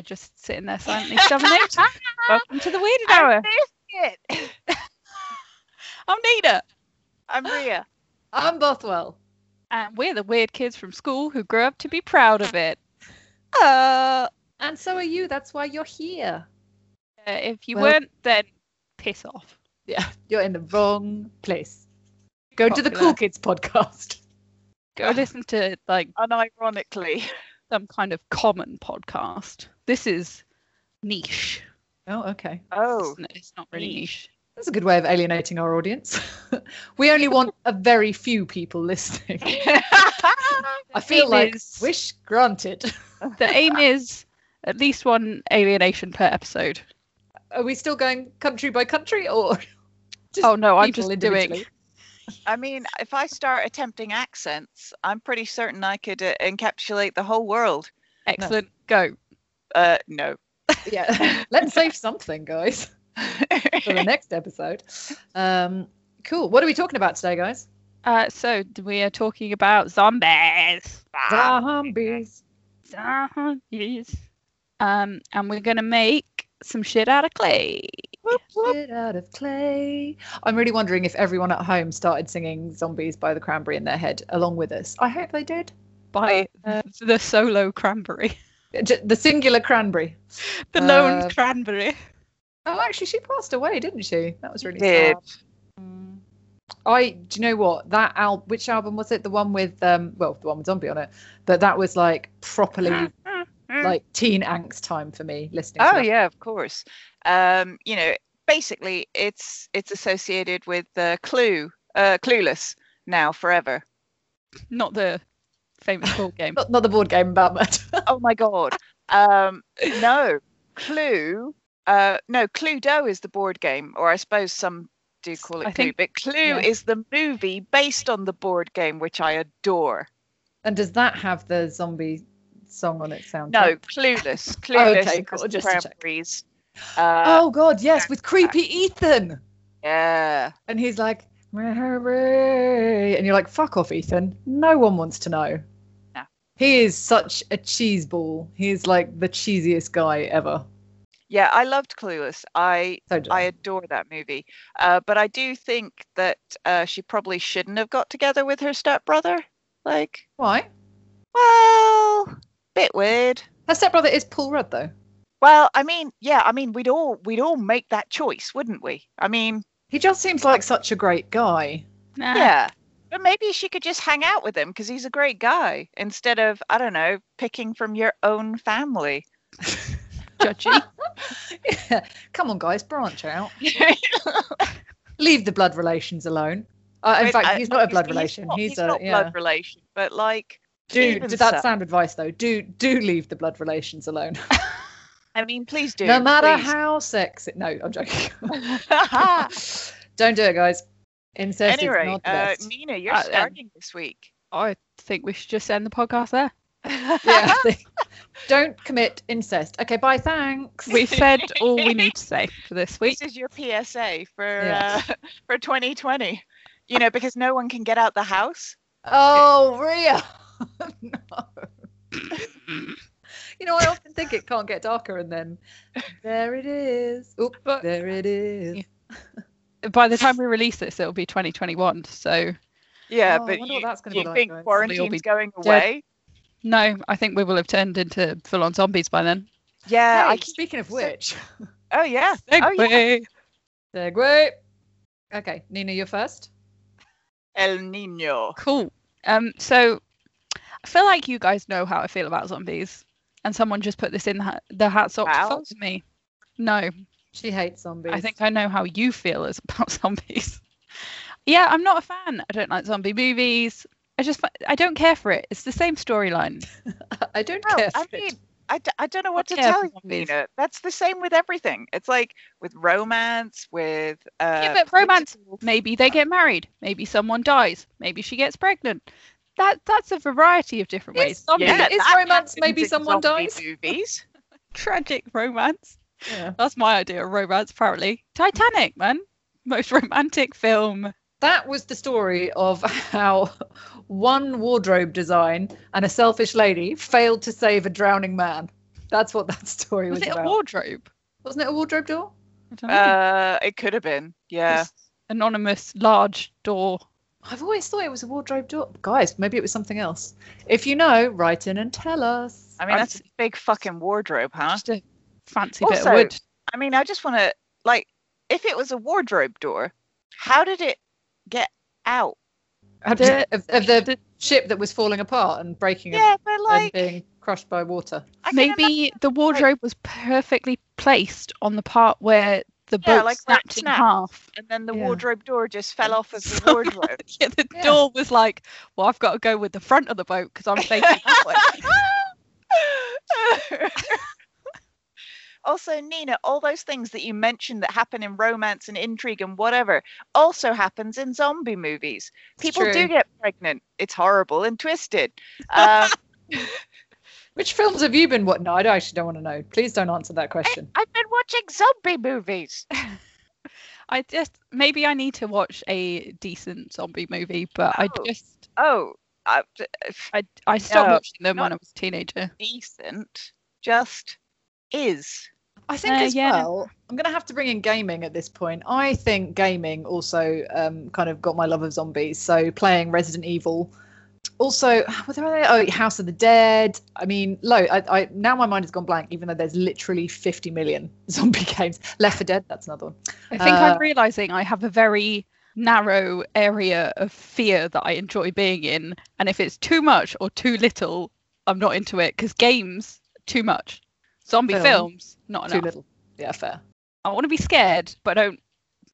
Rhea just sitting there silently shoving it. Welcome to the Weirding Hour. I missed it. I'm Nina, I'm Rhea. I'm Bothwell. and we're the weird kids from school who grew up to be proud of it. Uh, and so are you. That's why you're here. Uh, if you Well- weren't, then piss off. Yeah, you're in the wrong place. Go to the Cool Kids podcast. Go listen to like Unironically. some kind of common podcast. This is niche. Oh, okay. Oh. It's, it's not really niche. That's a good way of alienating our audience. we only want a very few people listening. I feel aim like is- wish granted. The aim is at least one alienation per episode. Are we still going country by country or? just oh no, I'm just doing. Individually? I mean, if I start attempting accents, I'm pretty certain I could uh, encapsulate the whole world. Excellent. Go. Uh, no. Yeah, let's save something, guys, for the next episode. Um, cool. What are we talking about today, guys? Uh, so we are talking about zombies. Zombies. Zombies. Um, and we're gonna make some shit out of clay. Whoop, whoop. Shit out of clay. I'm really wondering if everyone at home started singing "Zombies" by the Cranberry in their head along with us. I hope they did. by Uh, the solo cranberry, The singular Cranberry. the lone uh, cranberry. Oh, actually, she passed away, didn't she? That was really Did. sad. Mm. I do you know what that al- which album was it? The one with um well the one with zombie on it, but that was like properly like teen angst time for me listening. Oh that. yeah, of course. Um, you know, basically, it's it's associated with uh, Clue, uh, Clueless now forever. not the famous board game. Not, not the board game about murder. Oh my god. Um, no, Clue. Uh, no, Cluedo is the board game, or I suppose some do call it I Clue. think- but Clue yeah. is the movie based on the board game, which I adore. and does that have the zombie song on it sound? No, Clueless. Clueless. okay, cool, just. Cranberries. Uh, Oh god, yes, with creepy Ethan. yeah. And he's like, Mary. And you're like, fuck off, Ethan. No one wants to know. No. He is such a cheese ball. He's like the cheesiest guy ever. Yeah, I loved Clueless. I So I I. adore that movie. Uh, but I do think that uh, she probably shouldn't have got together with her stepbrother. Like, Why? well, bit weird. Her stepbrother is Paul Rudd, though. Well, I mean, yeah, I mean, we'd all we'd all make that choice, wouldn't we? I mean, He just seems like such a great guy. Nah. yeah. But maybe she could just hang out with him because he's a great guy instead of I don't know picking from your own family. Judgy. Yeah. Come on, guys, branch out. Leave the blood relations alone. Uh, in Wait, fact, I- he's not a blood obviously relation. not- He's, not a yeah. blood relation, but like, Do, even do that so. sound advice though. Do do leave the blood relations alone. I mean, please do. no matter please. how sexy. No, I'm joking. Don't do it, guys. Incest anyway, is not the uh, best. Nina, you're Uh, um, starting this week. I think we should just end the podcast there. yeah. Don't commit incest. Okay, bye. Thanks. We've said all we need to say for this week. This is your PSA for Yeah. uh, for 2020. You know, because no one can get out the house. Oh, Rhea. No. You know, I often think it can't get darker, and then there it is. Oop, But- there it is. By the time we release this, it'll be 2021. So Yeah, Oh, I but wonder you, what that's gonna you be like, think guys. Probably all quarantine's be going dead. away? no, I think we will have turned into full-on zombies by then. Yeah, Hey, I keep, speaking of which, oh yeah, oh yeah. Segue. segue. Okay, Nina, you're first. El Nino. Cool. Um, so I feel like you guys know how I feel about zombies, and someone just put this in the, ha- the hat sock Wow. to me. No, She hates zombies. I think I know how you feel as about zombies. yeah, I'm not a fan. I don't like zombie movies. I just I don't care for it. It's the same storyline. I don't Well, care. I for it. mean, I, d- I don't know what to tell you, zombies. Nina. That's the same with everything. It's like with romance, with uh, yeah, but romance. Maybe they get married. Maybe someone dies. Maybe she gets pregnant. That that's a variety of different ways. It's- Zombies, Yeah, Is romance maybe in someone zombie dies? Movies. tragic romance. Yeah. That's my idea of romance. Apparently, Titanic, man, most romantic film. That was the story of how one wardrobe design and a selfish lady failed to save a drowning man. That's what that story was, Was it a wardrobe? Wasn't it a wardrobe door? I don't know. Uh, it could have been. Yeah. This anonymous large door. I've always thought it was a wardrobe door. Guys, maybe it was something else. If you know, write in and tell us. I mean, that's a big fucking wardrobe, huh? Just a fancy bit Also- of wood. I mean, I just want to like, if it was a wardrobe door, how did it get out? Of The- of, of the, the- ship that was falling apart and breaking Yeah, but and being crushed by water. I can imagine- Maybe the wardrobe was perfectly placed on the part where the boat Yeah, like where it snapped in half. and then the Yeah. wardrobe door just fell off of the wardrobe. Yeah, the Yeah. door was like, well, I've got to go with the front of the boat because I'm facing that way. also, Nina, all those things that you mentioned that happen in romance and intrigue and whatever also happens in zombie movies. People do get pregnant. It's horrible and twisted. Um, Which films have you been watching? No, I actually don't want to know. Please don't answer that question. I've been watching zombie movies. I just maybe I need to watch a decent zombie movie, but I Oh. just Oh, I, I I stopped No, watching them when I was a teenager. decent just is. I think Uh, as yeah. well, I'm going to have to bring in gaming at this point. I think gaming also um, kind of got my love of zombies. So playing Resident Evil. Also, what are they? Oh, House of the Dead. I mean, lo, I, I now my mind has gone blank. Even though there's literally 50 million zombie games. Left for Dead. That's another one. I think Uh, I'm realizing I have a very narrow area of fear that I enjoy being in, and if it's too much or too little, I'm not into it. Because games, too much. Zombie Film, films, not enough. Too little. Yeah, fair. I want to be scared, but I don't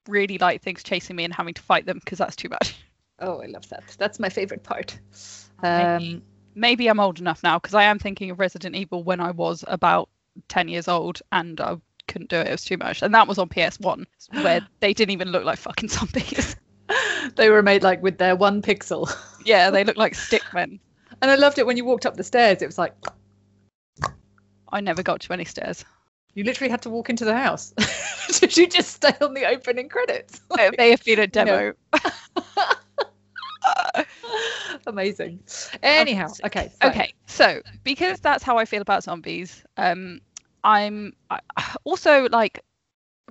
really like things chasing me and having to fight them because that's too much. Oh, I love that. That's my favorite part. Maybe. Um, Maybe I'm old enough now because I am thinking of Resident Evil when I was about 10 years old and I couldn't do it. It was too much. And that was on PS1 where they didn't even look like fucking zombies. they were made like with their one pixel. yeah, they looked like stickmen. And I loved it when you walked up the stairs. It was like I never got to any stairs. you literally had to walk into the house. Did you just stay on the opening credits? It may have been a you demo. know. Amazing. Anyhow, okay. so- Okay, so because that's how I feel about zombies, um, I'm I, also like,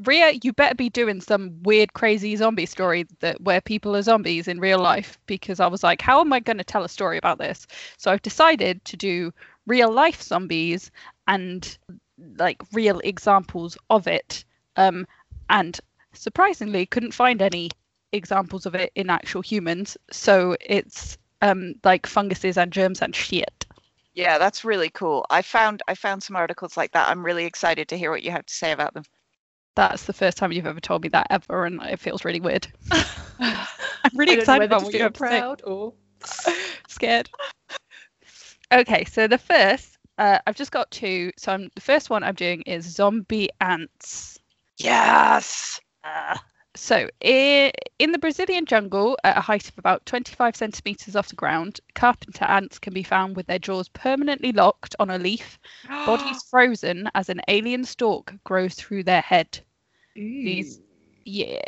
Rhea, you better be doing some weird, crazy zombie story that where people are zombies in real life. Because I was like, how am I going to tell a story about this? So I've decided to do real life zombies and like real examples of it. Um, and surprisingly, couldn't find any examples of it in actual humans. So it's um like funguses and germs and shit. Yeah, that's really cool. I found I found some articles like that. I'm really excited to hear what you have to say about them. That's the first time you've ever told me that ever, and it feels really weird. I'm really I don't know excited whether about what you feel have to say. proud or Scared. Okay, so the first, uh, I've just got two. So I'm, the first one I'm doing is zombie ants. Yes. Uh, so in the Brazilian jungle, at a height of about 25 centimeters off the ground, carpenter ants can be found with their jaws permanently locked on a leaf, bodies frozen as an alien stalk grows through their head. These, yeah,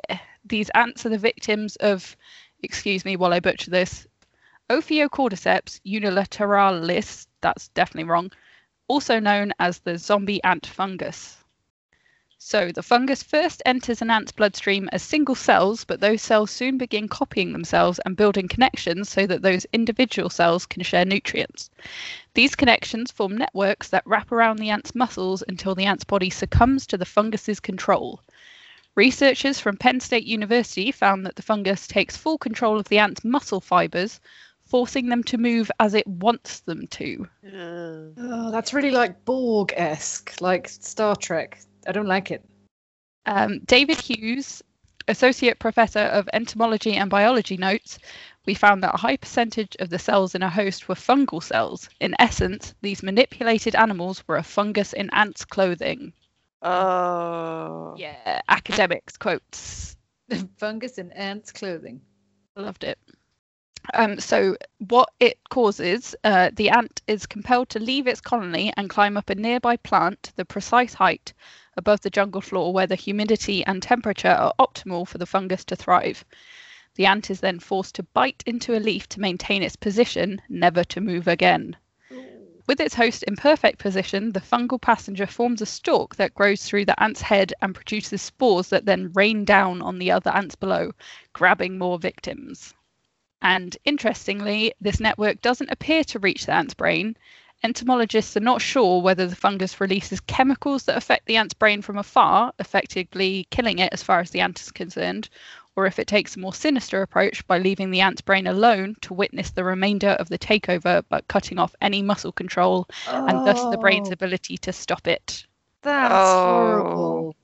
these ants are the victims of, excuse me while I butcher this, Ophiocordyceps unilateralis, that's definitely wrong, also known as the zombie ant fungus. So the fungus first enters an ant's bloodstream as single cells, but those cells soon begin copying themselves and building connections so that those individual cells can share nutrients. These connections form networks that wrap around the ant's muscles until the ant's body succumbs to the fungus's control. Researchers from Penn State University found that the fungus takes full control of the ant's muscle fibers, forcing them to move as it wants them to. Oh, that's really like Borg esque, like Star Trek. I don't like it. Um, David Hughes, Associate Professor of Entomology and Biology, notes we found that a high percentage of the cells in a host were fungal cells. In essence, these manipulated animals were a fungus in ants' clothing. Oh. Yeah, academics quotes. Fungus in ants' clothing. Loved it. Um, so what it causes, uh, the ant is compelled to leave its colony and climb up a nearby plant to the precise height above the jungle floor where the humidity and temperature are optimal for the fungus to thrive. The ant is then forced to bite into a leaf to maintain its position, never to move again. with its host in perfect position, the fungal passenger forms a stalk that grows through the ant's head and produces spores that then rain down on the other ants below, grabbing more victims. And interestingly, this network doesn't appear to reach the ant's brain. Entomologists are not sure whether the fungus releases chemicals that affect the ant's brain from afar, effectively killing it as far as the ant is concerned, or if it takes a more sinister approach by leaving the ant's brain alone to witness the remainder of the takeover but cutting off any muscle control and thus the brain's Oh, ability to stop it. That's Oh. horrible.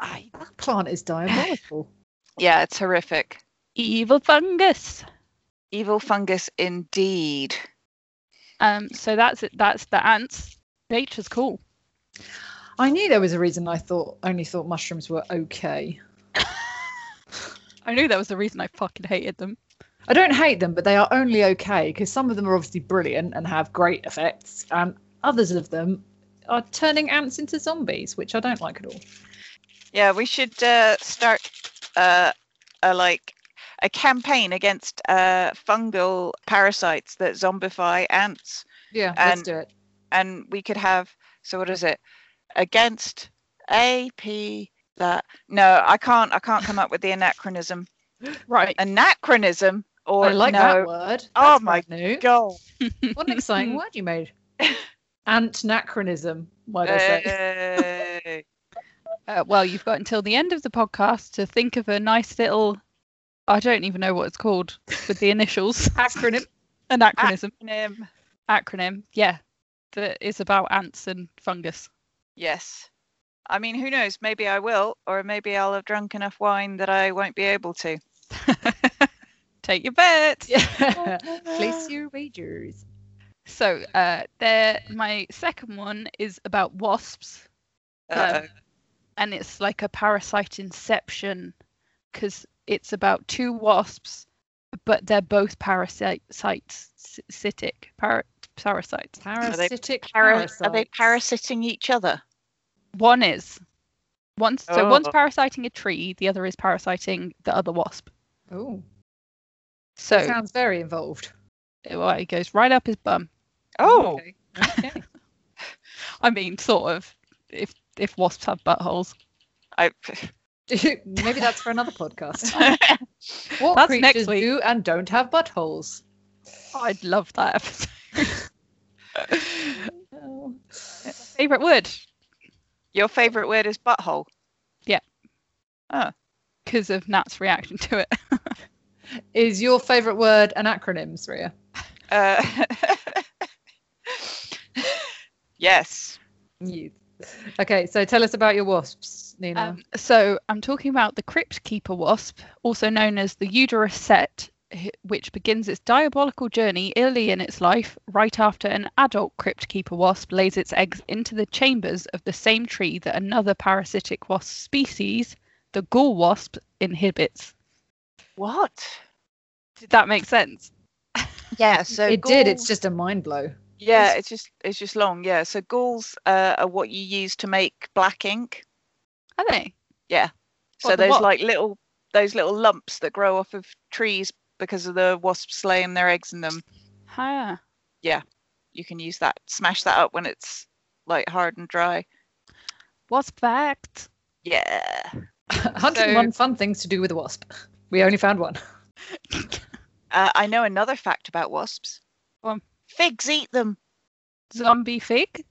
Ay, that plant is diabolical. Yeah, it's horrific. Evil fungus. Evil fungus indeed. Um, so that's it. That's the ants. Nature's cool. I knew there was a reason I thought only thought mushrooms were okay. I knew that was the reason I fucking hated them. I don't hate them, but they are only okay because some of them are obviously brilliant and have great effects, and others of them are turning ants into zombies, which I don't like at all. Yeah, we should uh, start uh, a like a campaign against uh, fungal parasites that zombify ants, Yeah, let's And- do it. and we could have so what is it against AP that no, I can't I can't come up with the anachronism. Right. Anachronism or I like no, that word. Oh That's my new. God. What an exciting word you made. Antanachronism, might I say. Hey. Uh, well, you've got until the end of the podcast to think of a nice little. I don't even know what it's called with the initials. Acronym. Anachronism. Acronym. Acronym. Yeah. That is about ants and fungus. Yes. I mean, who knows? Maybe I will, or maybe I'll have drunk enough wine that I won't be able to. Take your bet. Yeah. Place your wagers. So, uh, there. My second one is about wasps. Uh-oh. and it's like a parasite inception because it's about two wasps but they're both parasites cytic para, parasites Parasitic Para- parasites. are they parasiting each other? one is one so one's Oh. parasiting a tree the other is parasiting the other wasp Oh, so sounds very involved. well, it goes right up his bum Oh, Okay. okay. i mean sort of if if wasps have buttholes I, Maybe that's for another podcast. What That's creatures next week. do and don't have buttholes? i'd love that episode favorite word your favorite word is butthole. Yeah. Oh, because of nat's reaction to it Is your favourite word an acronym, Sria? Uh, yes. You. Okay, so tell us about your wasps, Nina. Um, so I'm talking about the crypt keeper wasp, also known as the Euderus set, which begins its diabolical journey early in its life, right after an adult crypt keeper wasp lays its eggs into the chambers of the same tree that another parasitic wasp species, the gall wasp, inhibits. What? Did that make sense? Yeah. So it did. It's just a mind blow. yeah. It's just it's just long. Yeah. So galls uh, are what you use to make black ink. Are they? Yeah. So What, the those what? like little those little lumps that grow off of trees because of the wasps laying their eggs in them. Huh. Yeah. You can use that. Smash that up when it's like hard and dry. wasp fact. Yeah. 101 fun things to do with a wasp. We only found one. Uh, I know another fact about wasps. Go on. Figs eat them. Zombie fig.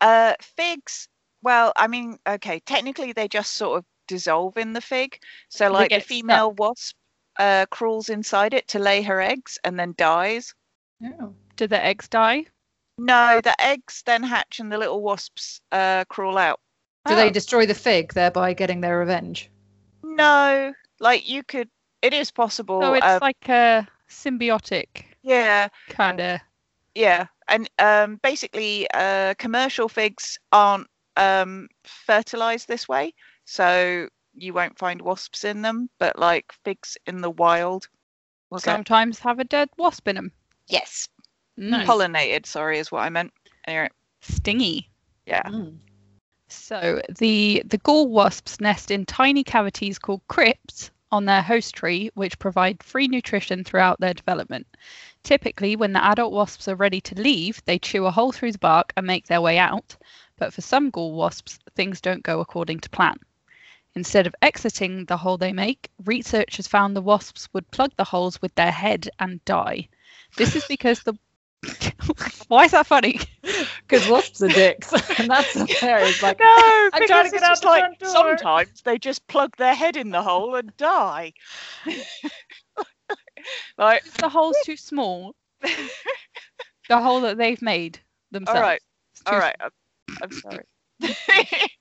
Uh, figs. Well, I mean, okay, technically they just sort of dissolve in the fig. So, like the female wasp uh, crawls inside it to lay her eggs and then dies. Oh. Do the eggs die? No, the eggs then hatch and the little wasps uh, crawl out. Do Oh. they destroy the fig, thereby getting their revenge? No, like you could. It is possible. So it's uh, like a symbiotic yeah, kind of. yeah, and um, basically, uh, commercial figs aren't um, fertilized this way, so you won't find wasps in them. But like figs in the wild, will get Sometimes have a dead wasp in them. yes, Nice. pollinated. Sorry, is what I meant. Anyway, Stingy. yeah. Mm. So the the gall wasps nest in tiny cavities called crypts on their host tree, which provide free nutrition throughout their development. Typically, when the adult wasps are ready to leave, they chew a hole through the bark and make their way out. But for some gall wasps, things don't go according to plan. Instead of exiting the hole they make, researchers found the wasps would plug the holes with their head and die. This is because the. Why is that funny? Because wasps are dicks, and that's hilarious. Like, No, I'm because trying to it's get out the like sometimes they just plug their head in the hole and die. like, the hole's too small? The hole that they've made themselves. All right, all right. I'm, I'm sorry.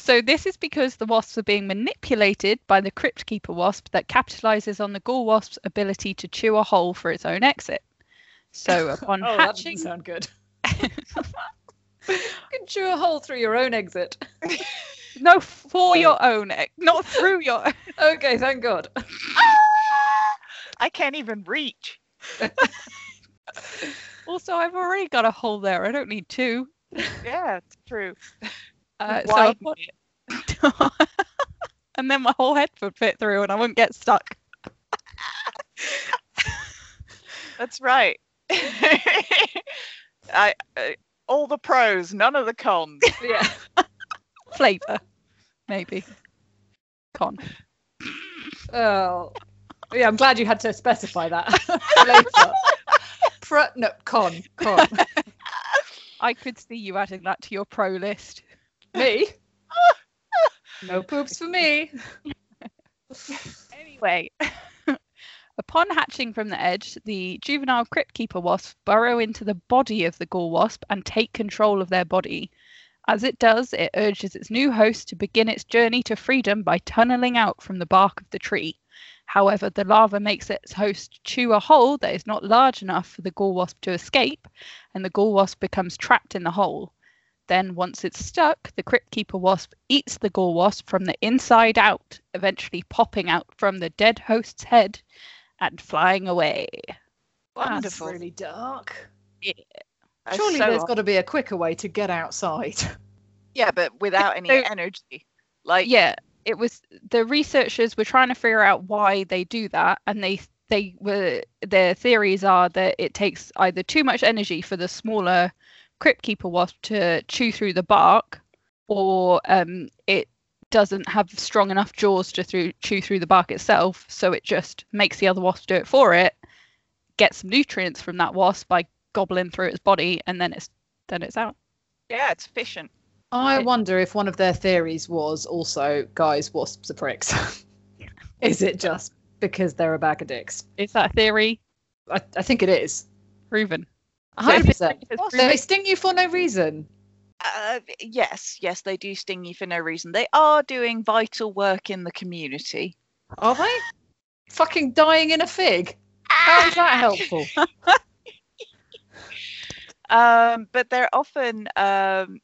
So this is because the wasps are being manipulated by the crypt keeper wasp that capitalizes on the gall wasp's ability to chew a hole for its own exit. So upon oh, hatching, doesn't sound good. you can chew a hole through your own exit. no, for your own, ex- not through your. Okay, thank God. I can't even reach. Also, I've already got a hole there. I don't need two. Yeah, it's true. Uh, so Widen upon- and then my whole head would fit through, and I wouldn't get stuck. That's right. I, uh, all the pros, none of the cons. Yeah. Flavor, maybe. Con. Oh. Yeah, I'm glad you had to specify that later. Pro, no, con, con. I could see you adding that to your pro list. Me? No poops for me. Anyway, upon hatching from the edge, the juvenile crypt keeper wasp burrow into the body of the gall wasp and take control of their body. As it does, it urges its new host to begin its journey to freedom by tunneling out from the bark of the tree. However, the larva makes its host chew a hole that is not large enough for the gall wasp to escape, and the gall wasp becomes trapped in the hole. Then, once it's stuck, the crypt keeper wasp eats the gall wasp from the inside out, eventually popping out from the dead host's head and flying away. Wonderful. That's really dark. That's Surely so there's odd. got to be a quicker way to get outside. Yeah, but without any So- energy. Like, Yeah, it was the researchers were trying to figure out why they do that, and they they were their theories are that it takes either too much energy for the smaller crypt keeper wasp to chew through the bark, or um, it doesn't have strong enough jaws to through, chew through the bark itself, so it just makes the other wasp do it for it, gets some nutrients from that wasp by gobbling through its body, and then it's then it's out. yeah, it's efficient. I It- wonder if one of their theories was also, guys, wasps are pricks. is it just because they're a bag of dicks? Is that a theory I, I think it is. proven? Hundred percent. It's So they sting you for no reason. Uh, yes, yes, they do sting you for no reason. They are doing vital work in the community. Are they? Fucking dying in a fig. How is that helpful? Um, but they're often um,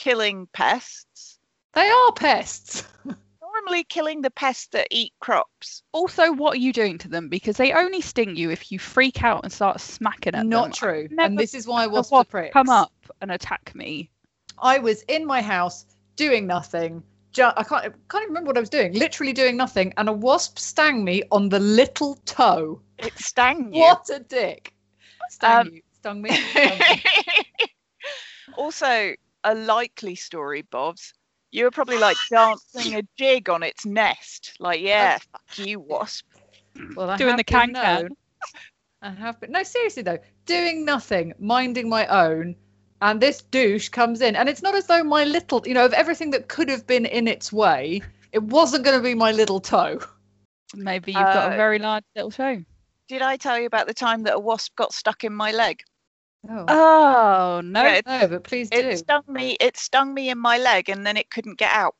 killing pests. They are pests. Normally, killing the pests that eat crops. Also, what are you doing to them? Because they only sting you if you freak out and start smacking at Not them. Not true. never And this is why The wasps are wasp pricks. come up and attack me. I was in my house doing nothing. Ju- I can't, I can't even remember what I was doing. Literally doing nothing, and a wasp stung me on the little toe. It stung you. What a dick! Stung Um, you. Stung me. Stung me. also, a likely story, Bobs. You were probably like dancing a jig on its nest. Like, yeah, fuck you, wasp. Well, I Doing the been can-can. I have been. No, seriously though, doing nothing, minding my own, and this douche comes in, and it's not as though my little, you know, of everything that could have been in its way, it wasn't going to be my little toe. Maybe you've got a Uh, very large little toe. Did I tell you about the time that a wasp got stuck in my leg? Oh, Oh no! Yeah, no, but please do. It stung me. It stung me in my leg, and then it couldn't get out.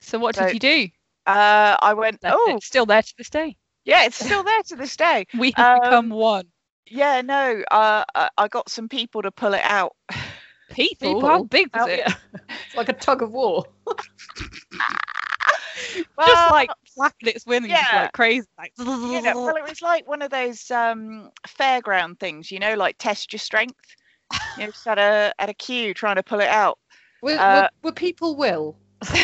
so what so- did you do? Uh, I went, That's oh, It's still there to this day. yeah, it's still there to this day. We have become Um, one. Yeah, no, uh, I, I got some people to pull it out. People, how big was Out- it? yeah. it's like a tug of war. Well, Just like flapping its wings yeah. like crazy. Like, you know, well, it was like one of those um, fairground things, you know, like test your strength. You know, just at a at a queue trying to pull it out. Were, Uh, were, were people will?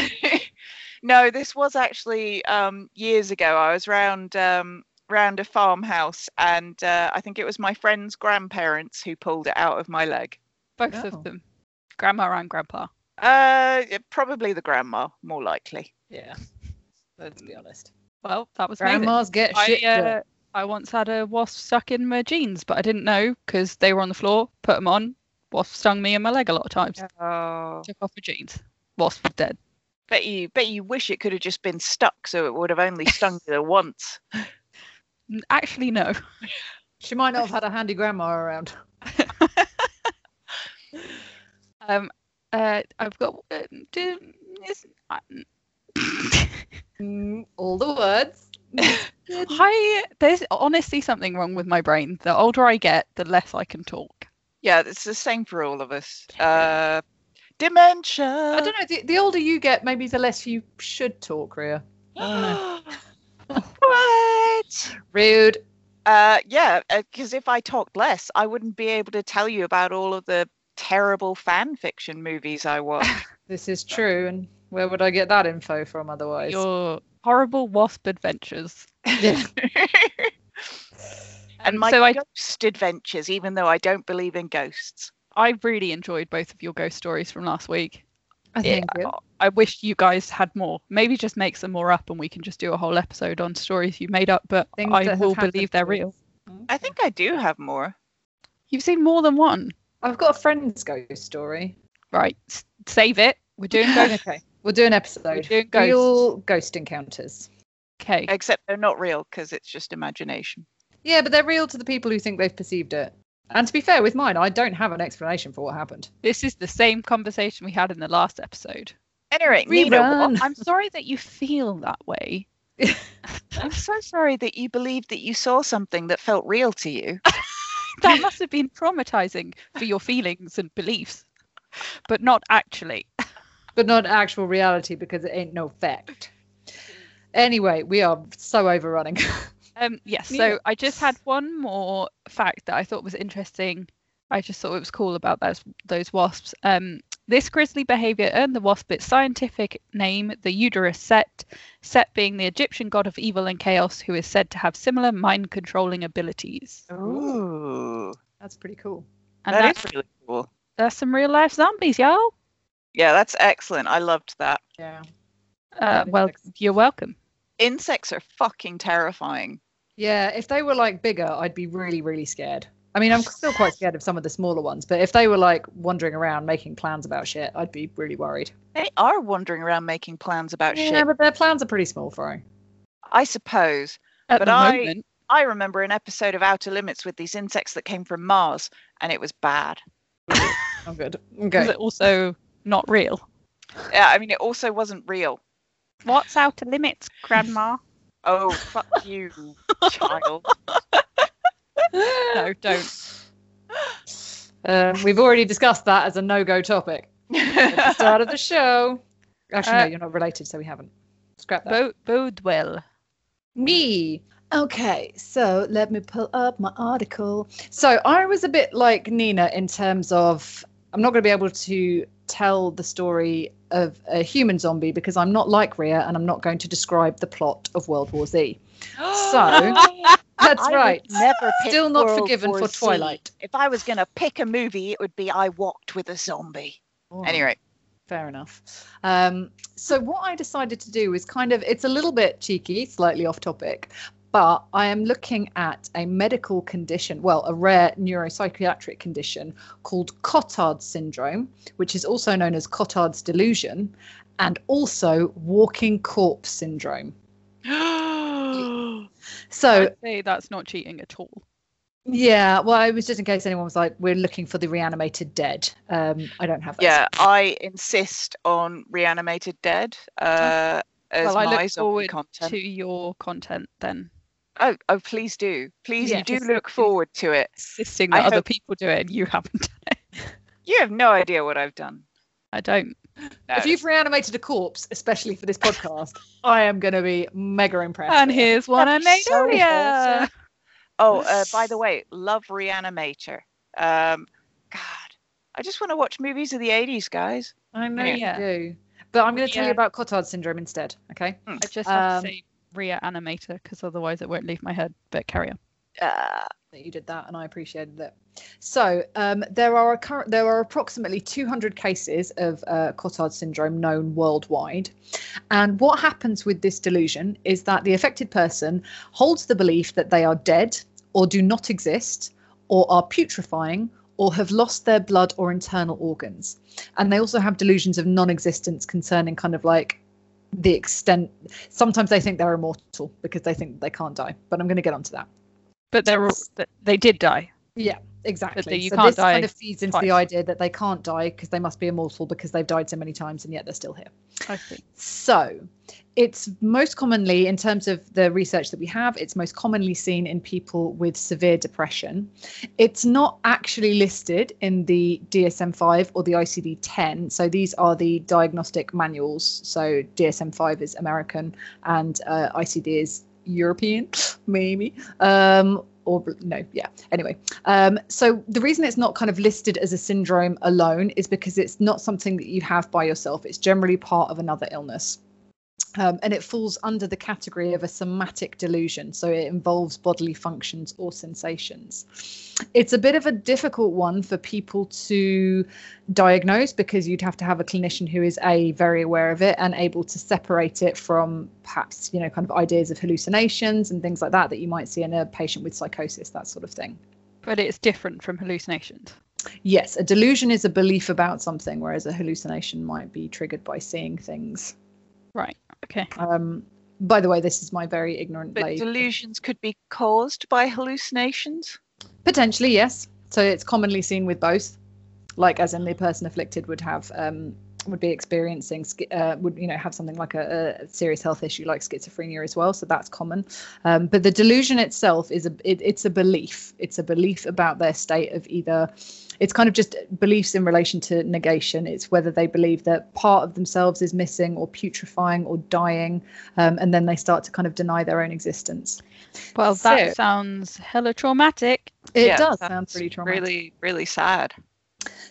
No, this was actually um, years ago. I was round um, round a farmhouse, and uh, I think it was my friend's grandparents who pulled it out of my leg. Both Oh. of them, grandma and grandpa. Uh, probably the grandma, more likely. Yeah. Let's be honest. Well, that was amazing. Grandmas get I, shit. uh. I once had a wasp stuck in my jeans, but I didn't know because they were on the floor. Put them on. Wasp stung me in my leg a lot of times. Oh, Took off my jeans. Wasp was dead. bet you bet you wish it could have just been stuck, so it would have only stung you the once. Actually, no. She might not have had a handy grandma around. Um, uh, I've got. Uh, do, is, I, Mm, all the words. I there's honestly something wrong with my brain. The older I get, the less I can talk. Yeah, it's the same for all of us. Uh, dementia. I don't know. The, the older you get, maybe the less you should talk, Rhea. know. what? Rude. Uh, yeah, because if I talked less, I wouldn't be able to tell you about all of the terrible fan fiction movies I watch. This is true. And where would I get that info from otherwise? Your horrible wasp adventures. Yeah. and my so I, ghost adventures, even though I don't believe in ghosts. I really enjoyed both of your ghost stories from last week. Oh, I Yeah, think it. I wish you guys had more. Maybe just make some more up, and we can just do a whole episode on stories you made up. But Things I that have will believe they're real. I think I do have more. You've seen more than one, I've got a friend's ghost story. right? S- save it. We're doing ghost. Okay. We'll do an episode. doing ghosts. Real ghost encounters. Okay. Except they're not real because it's just imagination. Yeah, but they're real to the people who think they've perceived it. And to be fair with mine, I don't have an explanation for what happened. This is the same conversation we had in the last episode. Anyway, Nina, Rerun. what- I'm sorry that you feel that way. I'm so sorry that you believed that you saw something that felt real to you. That must have been traumatizing for your feelings and beliefs, but not actually. But not actual reality because it ain't no fact. Anyway, we are so overrunning. Um, yes, Yeah. so I just had one more fact that I thought was interesting. I just thought it was cool about those those wasps. Um, this grisly behavior earned the wasp its scientific name, the Euderus Set. Set being the Egyptian god of evil and chaos, who is said to have similar mind controlling abilities. Ooh, That's pretty cool. And that that's, is really cool. that's some real life zombies, y'all. Yeah, that's excellent. I loved that. Yeah. Uh, well, excellent. you're welcome. Insects are fucking terrifying. Yeah, if they were like bigger, I'd be really, really scared. I mean, I'm still quite scared of some of the smaller ones, but if they were like wandering around making plans about shit, I'd be really worried. They are wandering around making plans about Yeah, shit. Yeah, but their plans are pretty small for them. I suppose. At But the I- moment, I remember an episode of Outer Limits with these insects that came from Mars, and it was bad. I'm good. is Okay. it also not real? Yeah, I mean, it also wasn't real. What's outer limits, Grandma? Oh, fuck you, child. no, don't. Um, we've already discussed that as a no-go topic at the start of the show. Actually, no, Uh, you're not related, so we haven't. Scrap that. Bo- Bothwell. Me. Okay, so let me pull up my article. So I was a bit like Nina in terms of I'm not going to be able to tell the story of a human zombie because I'm not like Rhea and I'm not going to describe the plot of World War Z. So that's I right. Never Still not World forgiven War for Z. Twilight. If I was gonna pick a movie, it would be I Walked with a Zombie. Oh, Anyway, fair enough. Um, so what I decided to do is kind of it's a little bit cheeky, slightly off topic, but I am looking at a medical condition, well, a rare neuropsychiatric condition called Cotard syndrome, which is also known as Cotard's delusion, and also walking corpse syndrome. So I'd say that's not cheating at all. yeah, well, it was just in case anyone was like, "We're looking for the reanimated dead." Um, I don't have that. yeah, I insist on Reanimated Dead uh, as well, I my look zombie forward content. to your content then, Oh, oh, please do, please, Yeah, you do look forward to it. insisting I other hope- people do it and you haven't done it. You have no idea what I've done. I don't. No. If you've reanimated a corpse, especially for this podcast, I am going to be mega impressed. And here's one I made so earlier. Oh, uh, by the way, love Reanimator. Um, God, I just want to watch movies of the '80s, guys. I know Yeah. you do. But I'm going to tell you about Cotard syndrome instead. Okay. I just have Um, to say reanimator because otherwise it won't leave my head. But carry on. Uh, that you did that, and I appreciated it. So um, there are current, there are approximately 200 cases of uh, Cotard syndrome known worldwide, and what happens with this delusion is that the affected person holds the belief that they are dead or do not exist or are putrefying or have lost their blood or internal organs, and they also have delusions of non-existence concerning kind of like the extent. Sometimes they think they're immortal because they think they can't die, but I'm going to get onto that. But they're all, they did die. Yeah, exactly. you so can't this kind of feeds into the idea that they can't die because they must be immortal because they've died so many times and yet they're still here. I see. So it's most commonly, in terms of the research that we have, it's most commonly seen in people with severe depression. It's not actually listed in the DSM 5 or the ICD 10. So these are the diagnostic manuals. So DSM 5 is American and uh, ICD is European, maybe. Um, or no, yeah. Anyway, um, so the reason it's not kind of listed as a syndrome alone is because it's not something that you have by yourself. It's generally part of another illness. Um, and it falls under the category of a somatic delusion. So it involves bodily functions or sensations. It's a bit of a difficult one for people to diagnose because you'd have to have a clinician who is a very aware of it and able to separate it from perhaps you know kind of ideas of hallucinations and things like that that you might see in a patient with psychosis that sort of thing But it's different from hallucinations. yes a delusion is a belief about something whereas a hallucination might be triggered by seeing things Right. Okay. um by the way this is my very ignorant but lay delusions could be caused by hallucinations. Potentially, yes. So it's commonly seen with both, like as in the person afflicted would have um, would be experiencing uh, would you know have something like a, a serious health issue like schizophrenia as well. So that's common. Um, but the delusion itself is a it, it's a belief. It's a belief about their state of either. It's kind of just beliefs in relation to negation. It's whether they believe that part of themselves is missing or putrefying or dying, um, and then they start to kind of deny their own existence. Well, So- that sounds hella traumatic. It Yeah, does sound that's pretty traumatic. Really, really sad.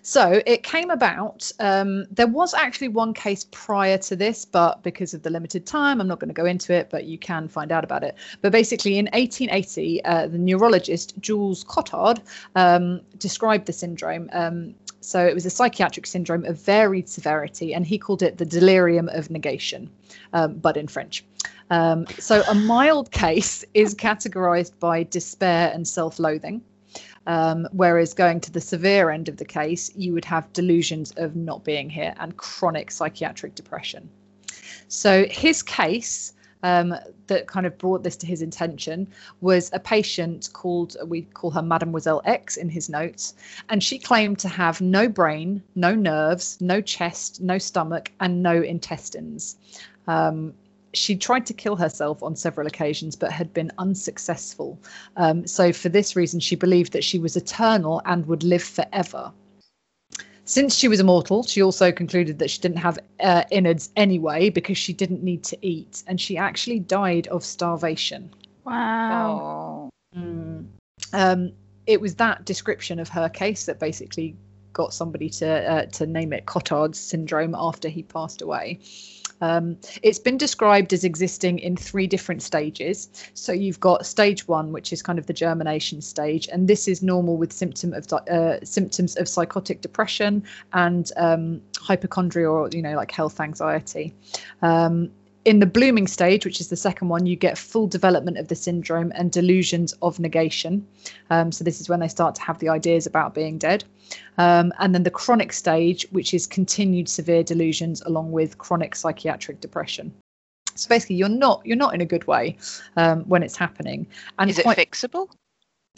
So it came about. Um, there was actually one case prior to this, but because of the limited time, I'm not going to go into it, but you can find out about it. But basically, in 1880, uh, the neurologist Jules Cotard um, described the syndrome. Um, so it was a psychiatric syndrome of varied severity, and he called it the delirium of negation, um, but in French. Um, so a mild case is categorized by despair and self loathing. Um, whereas going to the severe end of the case, you would have delusions of not being here and chronic psychiatric depression. So his case um, that kind of brought this to his attention was a patient called, we call her Mademoiselle X in his notes, and she claimed to have no brain, no nerves, no chest, no stomach, and no intestines. Um, she tried to kill herself on several occasions but had been unsuccessful. Um, so, for this reason, she believed that she was eternal and would live forever. Since she was immortal, she also concluded that she didn't have uh, innards anyway because she didn't need to eat, and she actually died of starvation. Wow. Oh. Mm. Um, it was that description of her case that basically got somebody to uh, to name it Cotard's syndrome after he passed away. Um, it's been described as existing in three different stages. So you've got stage one, which is kind of the germination stage, and this is normal with symptom of uh, symptoms of psychotic depression and um, hypochondria, or you know, like health anxiety. Um, in the blooming stage, which is the second one, you get full development of the syndrome and delusions of negation. Um, so this is when they start to have the ideas about being dead. Um, and then the chronic stage, which is continued severe delusions along with chronic psychiatric depression. So basically, you're not you're not in a good way um, when it's happening. And Is it quite- fixable?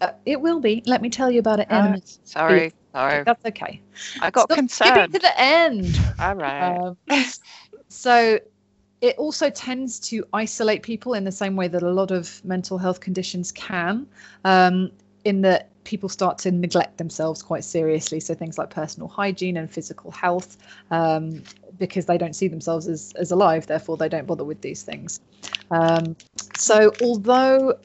uh, it will be. Let me tell you about it Oh. Sorry, sorry. That's okay. I got Stop skipping concerned. to the end. All right. Um, so it also tends to isolate people in the same way that a lot of mental health conditions can, um, in that people start to neglect themselves quite seriously. So things like personal hygiene and physical health, um, because they don't see themselves as, as alive, therefore they don't bother with these things. Um, so although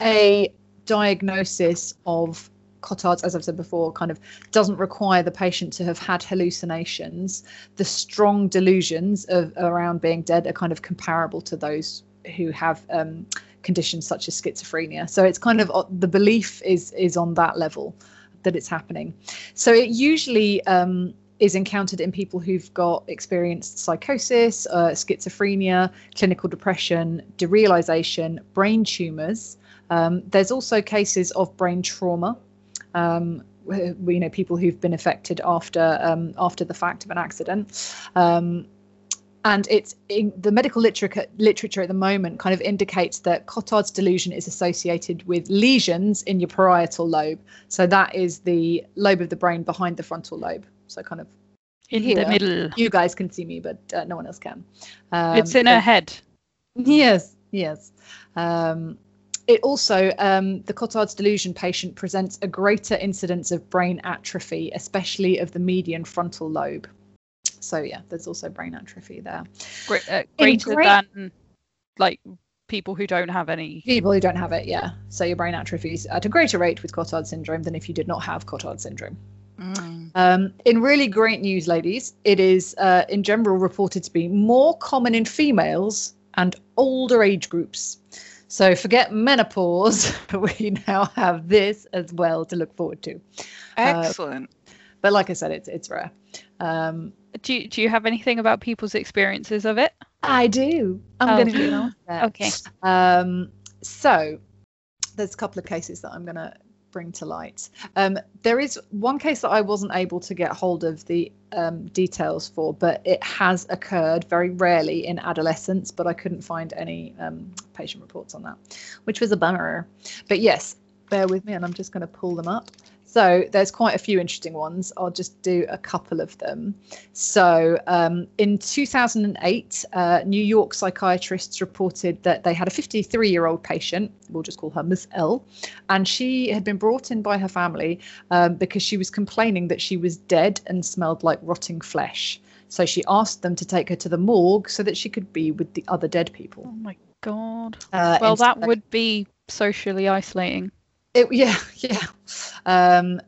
a diagnosis of Cotard's, as I've said before, kind of doesn't require the patient to have had hallucinations. The strong delusions of around being dead are kind of comparable to those who have um, conditions such as schizophrenia. So it's kind of uh, the belief is is on that level that it's happening. So it usually um, is encountered in people who've got experienced psychosis, uh, schizophrenia, clinical depression, derealization, brain tumors. Um, there's also cases of brain trauma. Um, you know, people who've been affected after um, after the fact of an accident. Um, and it's in the medical literature literature at the moment kind of indicates that Cotard's delusion is associated with lesions in your parietal lobe. So that is the lobe of the brain behind the frontal lobe. So kind of in here. the middle. You guys can see me, but uh, no one else can. Um, it's in her head. Yes, yes. Um, it also, um, the Cotard's delusion patient presents a greater incidence of brain atrophy, especially of the median frontal lobe. So yeah, there's also brain atrophy there. Great, uh, greater great- than like people who don't have any. People who don't have it, yeah. So your brain atrophies at a greater rate with Cotard syndrome than if you did not have Cotard syndrome. Mm. Um, in really great news, ladies, it is uh, in general reported to be more common in females and older age groups. So forget menopause, we now have this as well to look forward to. Excellent. But like I said, it's it's rare. Um, Do you, do you have anything about people's experiences of it? I do. I'm Oh. going to get on that. Okay. Um, so there's a couple of cases that I'm going to bring to light. Um, there is one case that I wasn't able to get hold of the um, details for, but it has occurred very rarely in adolescence, but I couldn't find any um, patient reports on that, which was a bummer. But yes, bear with me and I'm just going to pull them up. So there's quite a few interesting ones. I'll just do a couple of them. So um, in 2008, uh, New York psychiatrists reported that they had a 53 year old patient, we'll just call her Miss L, and she had been brought in by her family um, because she was complaining that she was dead and smelled like rotting flesh. So she asked them to take her to the morgue so that she could be with the other dead people. Oh my god. Uh, Well, that would be socially isolating. It, yeah, yeah. Um,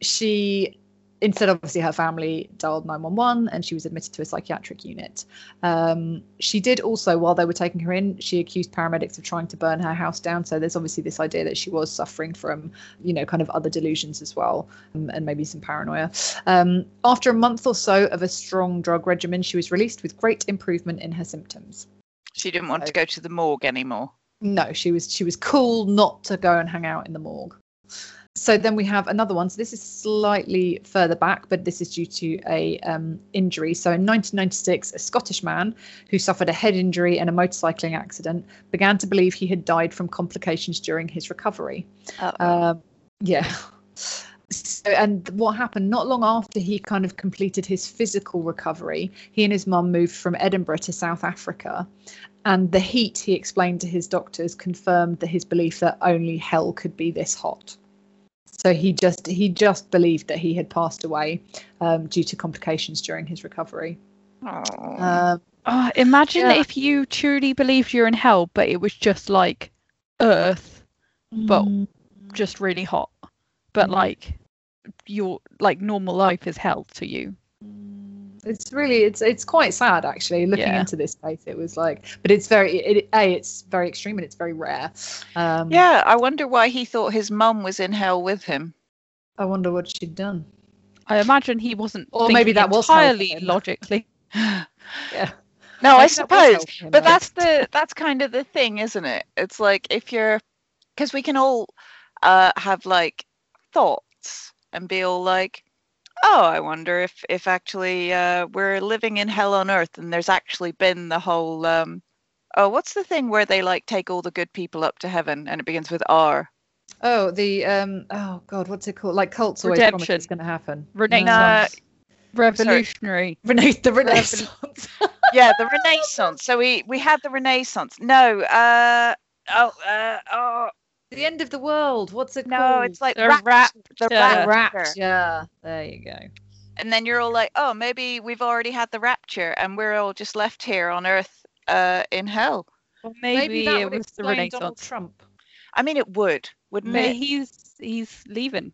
she instead, obviously, her family dialed 911 and she was admitted to a psychiatric unit. Um, she did also, while they were taking her in, she accused paramedics of trying to burn her house down. So there's obviously this idea that she was suffering from, you know, kind of other delusions as well, um, and maybe some paranoia. Um, after a month or so of a strong drug regimen, she was released with great improvement in her symptoms. She didn't want to go to the morgue anymore. No, she was she was cool not to go and hang out in the morgue. So then we have another one. So this is slightly further back, but this is due to a um, injury. So in 1996, a Scottish man who suffered a head injury and a motorcycling accident began to believe he had died from complications during his recovery. Um, yeah. So, and what happened not long after he kind of completed his physical recovery, he and his mum moved from Edinburgh to South Africa. And the heat, he explained to his doctors, confirmed that his belief that only hell could be this hot. So he just he just believed that he had passed away um, due to complications during his recovery. Oh. Um, Oh, imagine Yeah. if you truly believed you're in hell, but it was just like Earth, but mm, just really hot. But Mm. like your like normal life is hell to you. it's really it's it's quite sad actually looking Yeah. into this case. It was like, but it's very it, a it's very extreme and it's very rare. Um, yeah, I wonder why he thought his mum was in hell with him. I wonder what she'd done. I imagine he wasn't Or maybe that was entirely him. logically. Yeah. No, I Maybe that suppose. helping But that's the that's kind of the thing, isn't it? It's like if you're because we can all uh have like thoughts and be all like, oh, I wonder if if actually uh we're living in hell on earth and there's actually been the whole um oh, what's the thing where they like take all the good people up to heaven and it begins with R? Oh, the um. Oh God, what's it called? Like cults always promise Redemption. it's going to happen. Renaissance. Uh, Revolutionary. Rena- the Renaissance. yeah, the Renaissance. So we we had the Renaissance. No, uh oh uh oh the end of the world. What's it no, called? it's like The rapture. The rapture. rapture. Rapture. There you go. and then you're all like, oh, maybe we've already had the rapture and we're all just left here on Earth uh, in hell. Or maybe, that it would was the explain Donald Trump. I mean, it would, wouldn't But it? he's he's leaving.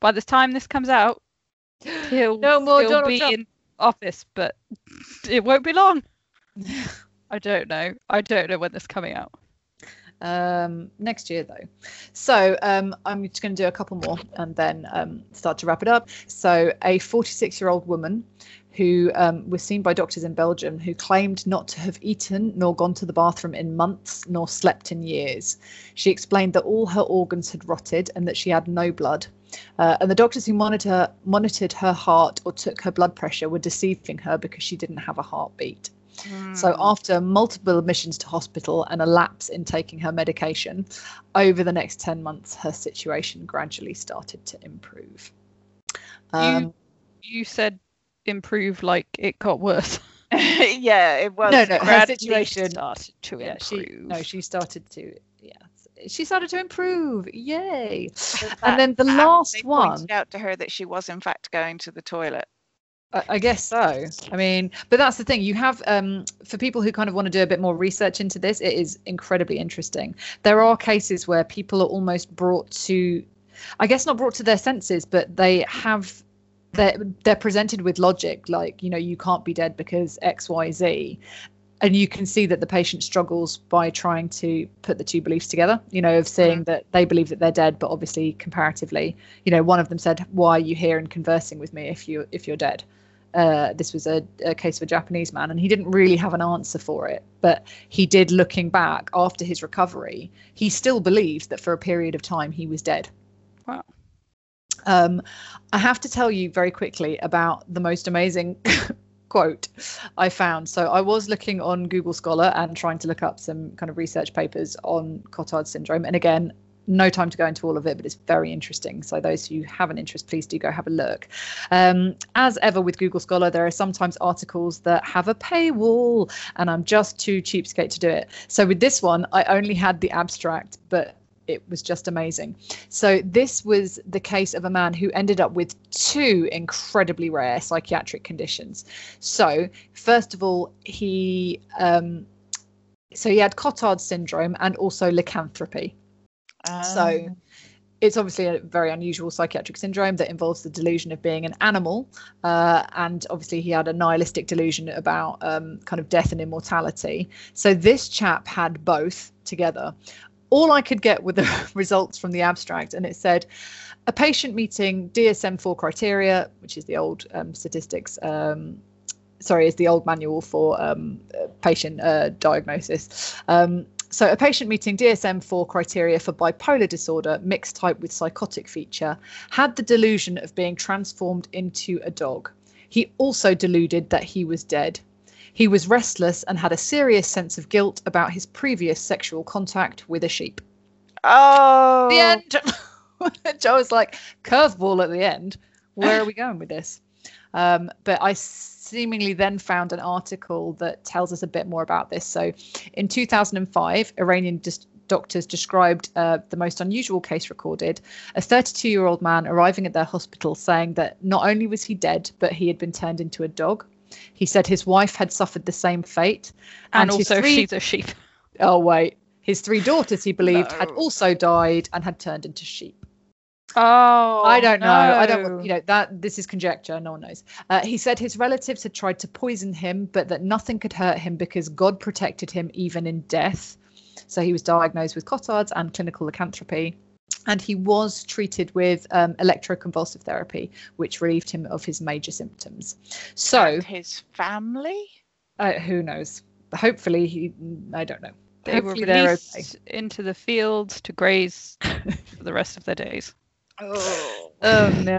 by the time this comes out, he'll No more still Donald be Trump. in office, but it won't be long. I don't know. I don't know when this coming out. Um, next year though. So um, I'm just going to do a couple more and then um, start to wrap it up. So a 46 year old woman who um, was seen by doctors in Belgium who claimed not to have eaten nor gone to the bathroom in months nor slept in years. She explained that all her organs had rotted and that she had no blood. Uh, and the doctors who monitor, monitored her heart or took her blood pressure were deceiving her because she didn't have a heartbeat. So, Hmm. after multiple admissions to hospital and a lapse in taking her medication, over the next 10 months, her situation gradually started to improve. Um, You said improve like it got worse. yeah, it was. no, no, her gradually situation. started to Yeah, she, improve. no, she started to, yeah, she started to improve. Yay. that- And then the last they one, pointed out to her that she was in fact going to the toilet. I, guess so. I mean, but that's the thing. You have um, for people who kind of want to do a bit more research into this, it is incredibly interesting. There are cases where people are almost brought to, I guess not brought to their senses, but they have. They're, they're presented with logic like you know you can't be dead because x y z and you can see that the patient struggles by trying to put the two beliefs together you know of saying that they believe that they're dead but obviously comparatively you know one of them said why are you here and conversing with me if you if you're dead uh, this was a, a case of a Japanese man, and he didn't really have an answer for it. But he did, looking back after his recovery, he still believed that for a period of time he was dead. Wow. Um, I have to tell you very quickly about the most amazing quote I found. So I was looking on Google Scholar and trying to look up some kind of research papers on Cotard syndrome. And again, no time to go into all of it, but it's very interesting. So those who have an interest, please do go have a look. Um, as ever with Google Scholar, there are sometimes articles that have a paywall, and I'm just too cheapskate to do it. So with this one, I only had the abstract, but it was just amazing. So this was the case of a man who ended up with two incredibly rare psychiatric conditions. So first of all, he um, so he had Cotard syndrome and also lycanthropy. So Um, it's obviously a very unusual psychiatric syndrome that involves the delusion of being an animal. Uh, and obviously, he had a nihilistic delusion about um, kind of death and immortality. So this chap had both together. All I could get were the results from the abstract, and it said a patient meeting DSM 4 criteria, which is the old um, statistics. Um, sorry, is the old manual for um, uh, patient uh, diagnosis. So, a patient meeting DSM 4 criteria for bipolar disorder, mixed type with psychotic feature, had the delusion of being transformed into a dog. He also deluded that he was dead. He was restless and had a serious sense of guilt about his previous sexual contact with a sheep. oh, The end. Joe was like, curveball at the end. Where are we going with this? Um, but I seemingly then found an article that tells us a bit more about this. So in 2005, Iranian dis- doctors described uh, the most unusual case recorded a 32 year old man arriving at their hospital saying that not only was he dead, but he had been turned into a dog. He said his wife had suffered the same fate. and his also three- she's a sheep. Oh, wait. His three daughters, he believed, had also died and had turned into sheep. Oh, I don't know. I don't. You know that this is conjecture. No one knows. Uh, he said his relatives had tried to poison him, but that nothing could hurt him because God protected him even in death. So he was diagnosed with Cotard's and clinical lycanthropy, and he was treated with um, electroconvulsive therapy, which relieved him of his major symptoms. So and his family. uh, who knows? Hopefully he. I don't know. They were Hopefully they're released into the fields to graze for the rest of their days. Oh, oh no.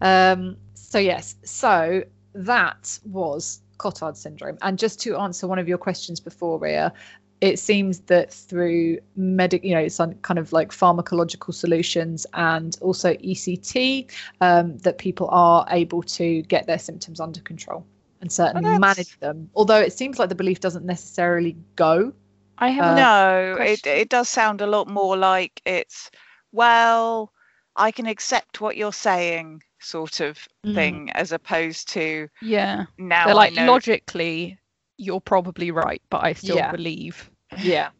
Um, so yes, so that was Cotard syndrome. And just to answer one of your questions before, Rhea, it seems that through medic, you know, some kind of like pharmacological solutions and also ECT, um, that people are able to get their symptoms under control and certainly that's- manage them. Although it seems like the belief doesn't necessarily go. I have Uh, no, it it does sound a lot more like it's well, I can accept what you're saying, sort of Mm. thing, as opposed to yeah. now They're like know. logically, you're probably right, but I still Yeah. believe. Yeah.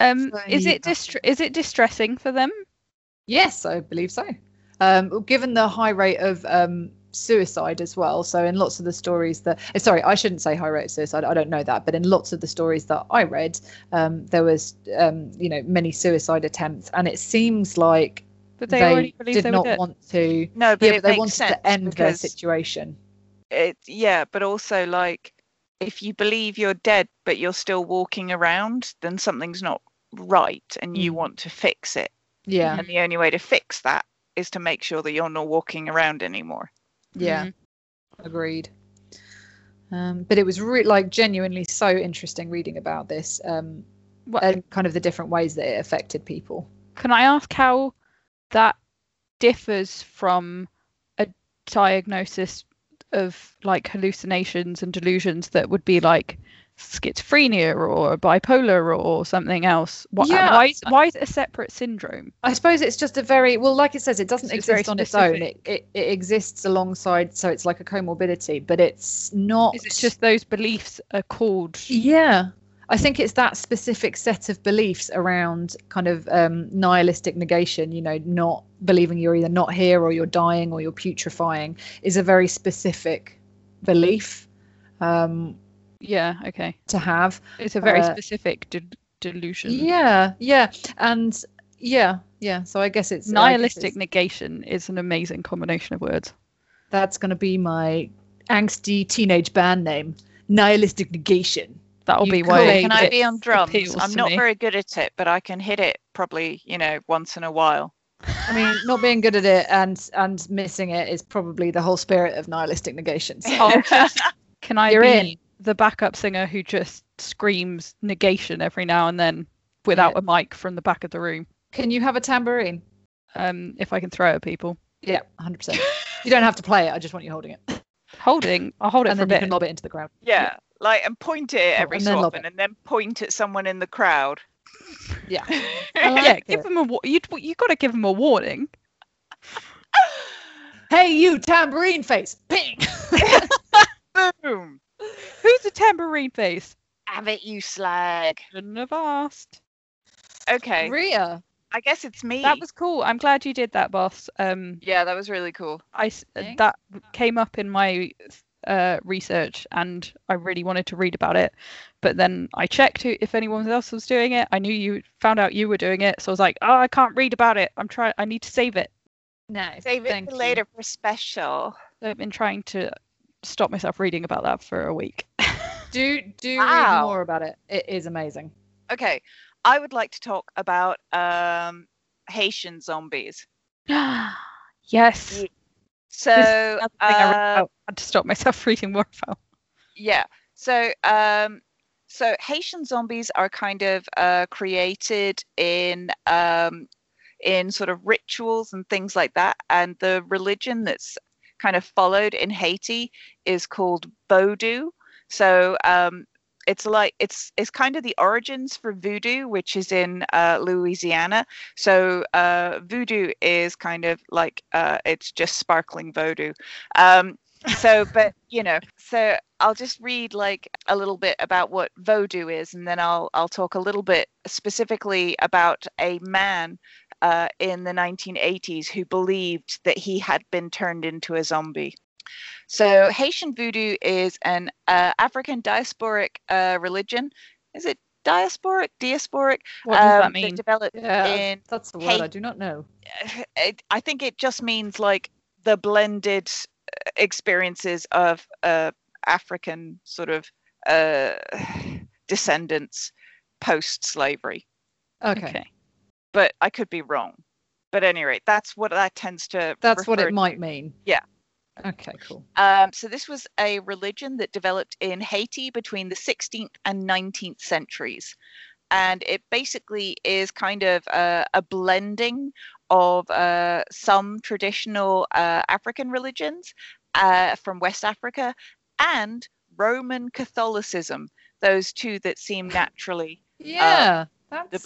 Um, So is you it distre- is it distressing for them? Yes, I believe so. Um, given the high rate of um, suicide as well. So in lots of the stories that, eh, sorry, I shouldn't say high rate of suicide. I don't know that, but in lots of the stories that I read, um, there was, um, you know, many suicide attempts, and it seems like But they, they, already believed did they not dead. want to. No, but yeah, it but they makes wanted sense to end their because situation. it yeah but also like if you believe you're dead but you're still walking around then something's not right and you Mm. want to fix it Yeah, and the only way to fix that is to make sure that you're not walking around anymore yeah, Mhm. agreed. Um, but it was re- like genuinely so interesting reading about this um, What- and kind of the different ways that it affected people. Can I ask how that differs from a diagnosis of like hallucinations and delusions that would be like schizophrenia or bipolar or something else? Why, Yeah. why, is, why is it a separate syndrome? I suppose it's just a very well, like it says, it doesn't it's exist on its own. It, it it exists alongside, so it's like a comorbidity, but it's not. Is it just those beliefs are called? Yeah, I think it's that specific set of beliefs around kind of um, nihilistic negation. You know, not believing you're either not here or you're dying or you're putrefying is a very specific belief um, Yeah, okay. to have. It's a very Uh, specific de- delusion. Yeah, yeah, and yeah, yeah. So I guess it's I guess Nihilistic it's- negation is an amazing combination of words. That's going to be my angsty teenage band name. Nihilistic negation. That'll You be cool. why. Hey, can i it be on drums i'm not me. very good at it but i can hit it probably you know once in a while I mean, not being good at it and and missing it is probably the whole spirit of nihilistic negation. So I'll can I You're be in. the backup singer who just screams negation every now and then without a mic from the back of the room? can you have a tambourine? Um, if I can throw it at people. Yeah, 100%. you don't have to play it. I just want you holding it. Holding, I'll hold it and for a then you bit. can lob it into the crowd. yeah like and point it Oh, every and so often and then point at someone in the crowd Yeah. I like yeah, it. give them a. wa- You you got to give them a warning. Hey, you tambourine face. Ping. boom Who's a tambourine face? have it you slag Shouldn't have asked. okay Rhea. i guess it's me That was cool. I'm glad you did that, boss. Um, yeah that was really cool I Thanks. that came up in my uh, research, and I really wanted to read about it. But then I checked who, if anyone else was doing it. I knew you found out you were doing it, so I was like, oh, I can't read about it. I'm trying. I need to save it. No, Save it Thank for you. later for special. So I've been trying to stop myself reading about that for a week. Do do read more about it. It is amazing. Okay, I would like to talk about um, Haitian zombies. yes. So, I uh. I had to stop myself reading more about. yeah. So, um, so Haitian zombies are kind of uh, created in um, in sort of rituals and things like that, and the religion that's kind of followed in Haiti is called Vodou. So um, it's like it's it's kind of the origins for voodoo, which is in uh, Louisiana. So uh, voodoo is kind of like uh, it's just sparkling voodoo. Um, so, but you know, so I'll just read like a little bit about what voodoo is, and then I'll I'll talk a little bit specifically about a man uh, in the 1980s who believed that he had been turned into a zombie. So Haitian voodoo is an uh, African diasporic uh, religion. Is it diasporic, diasporic? What does that Um, mean? developed Yeah, in that's the word Hey- I do not know. it, I think it just means like the blended uh, experiences of uh, African sort of uh, descendants post slavery. Okay. But I could be wrong. But at any rate, that's what that tends to. That's what refer it might mean. Yeah. Okay, cool. Um, so this was a religion that developed in Haiti between the 16th and 19th centuries. And it basically is kind of a, a blending of uh, some traditional uh, African religions uh, from West Africa and Roman Catholicism, those two that seem naturally. Yeah, that's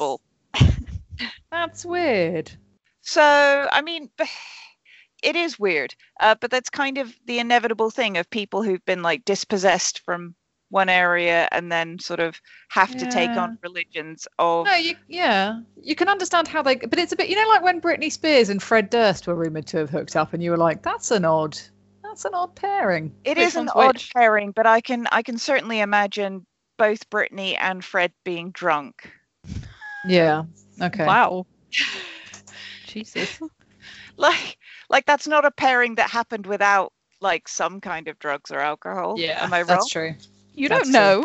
that's weird. So, I mean, it is weird, uh, but that's kind of the inevitable thing of people who've been like dispossessed from one area and then sort of have to take on religions of No, you yeah, you can understand how they, but it's a bit, you know, like when Britney Spears and Fred Durst were rumored to have hooked up, and you were like, that's an odd, that's an odd pairing. It Which is an one's odd which? pairing, but I can I can certainly imagine both Britney and Fred being drunk. Yeah. Okay. Wow. Jesus. Like like that's not a pairing that happened without like some kind of drugs or alcohol. Yeah, Am I wrong? that's true. You That's don't true. know.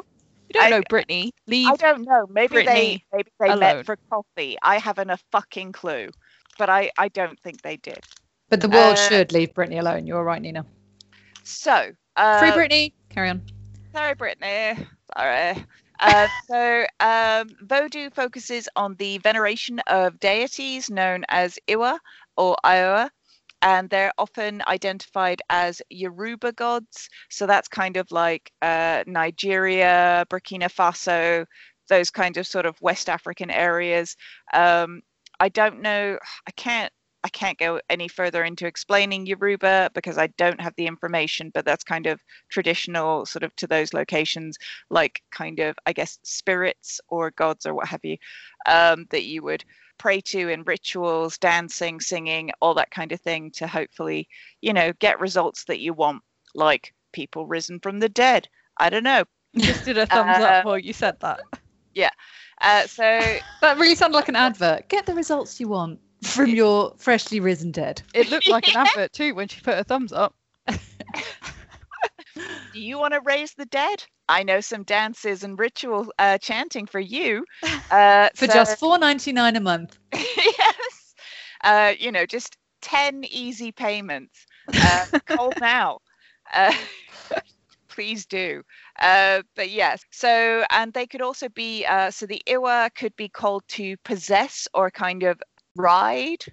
You don't I- know, Britney. Leave. I don't know. Maybe they maybe they alone. met for coffee. I haven't a fucking clue. But I I don't think they did. But the world Uh, should leave Britney alone. You're right, Nina. So uh, Free Britney. Carry on. Sorry, Britney. Sorry. Uh, so, um, Vodou focuses on the veneration of deities known as Iwa or Iowa, and they're often identified as Yoruba gods. So that's kind of like uh, Nigeria, Burkina Faso, those kind of sort of West African areas. Um, I don't know. I can't. I can't go any further into explaining Yoruba because I don't have the information, but that's kind of traditional sort of to those locations, like kind of, I guess, spirits or gods or what have you, um, that you would pray to in rituals, dancing, singing, all that kind of thing to hopefully, you know, get results that you want, like people risen from the dead. I don't know. Just did a thumbs Uh, up while you said that. Yeah. Uh, so That really sounded like an advert. Get the results you want from your freshly risen dead. It looked like an advert too when she put her thumbs up. do you want to raise the dead? I know some dances and ritual uh, chanting for you. Uh, For so- just four ninety nine a month. yes. Uh, you know, just 10 easy payments. Uh, call now. Uh, please do. Uh, but yes, so, and they could also be, uh, so the Iwa could be called to possess or kind of ride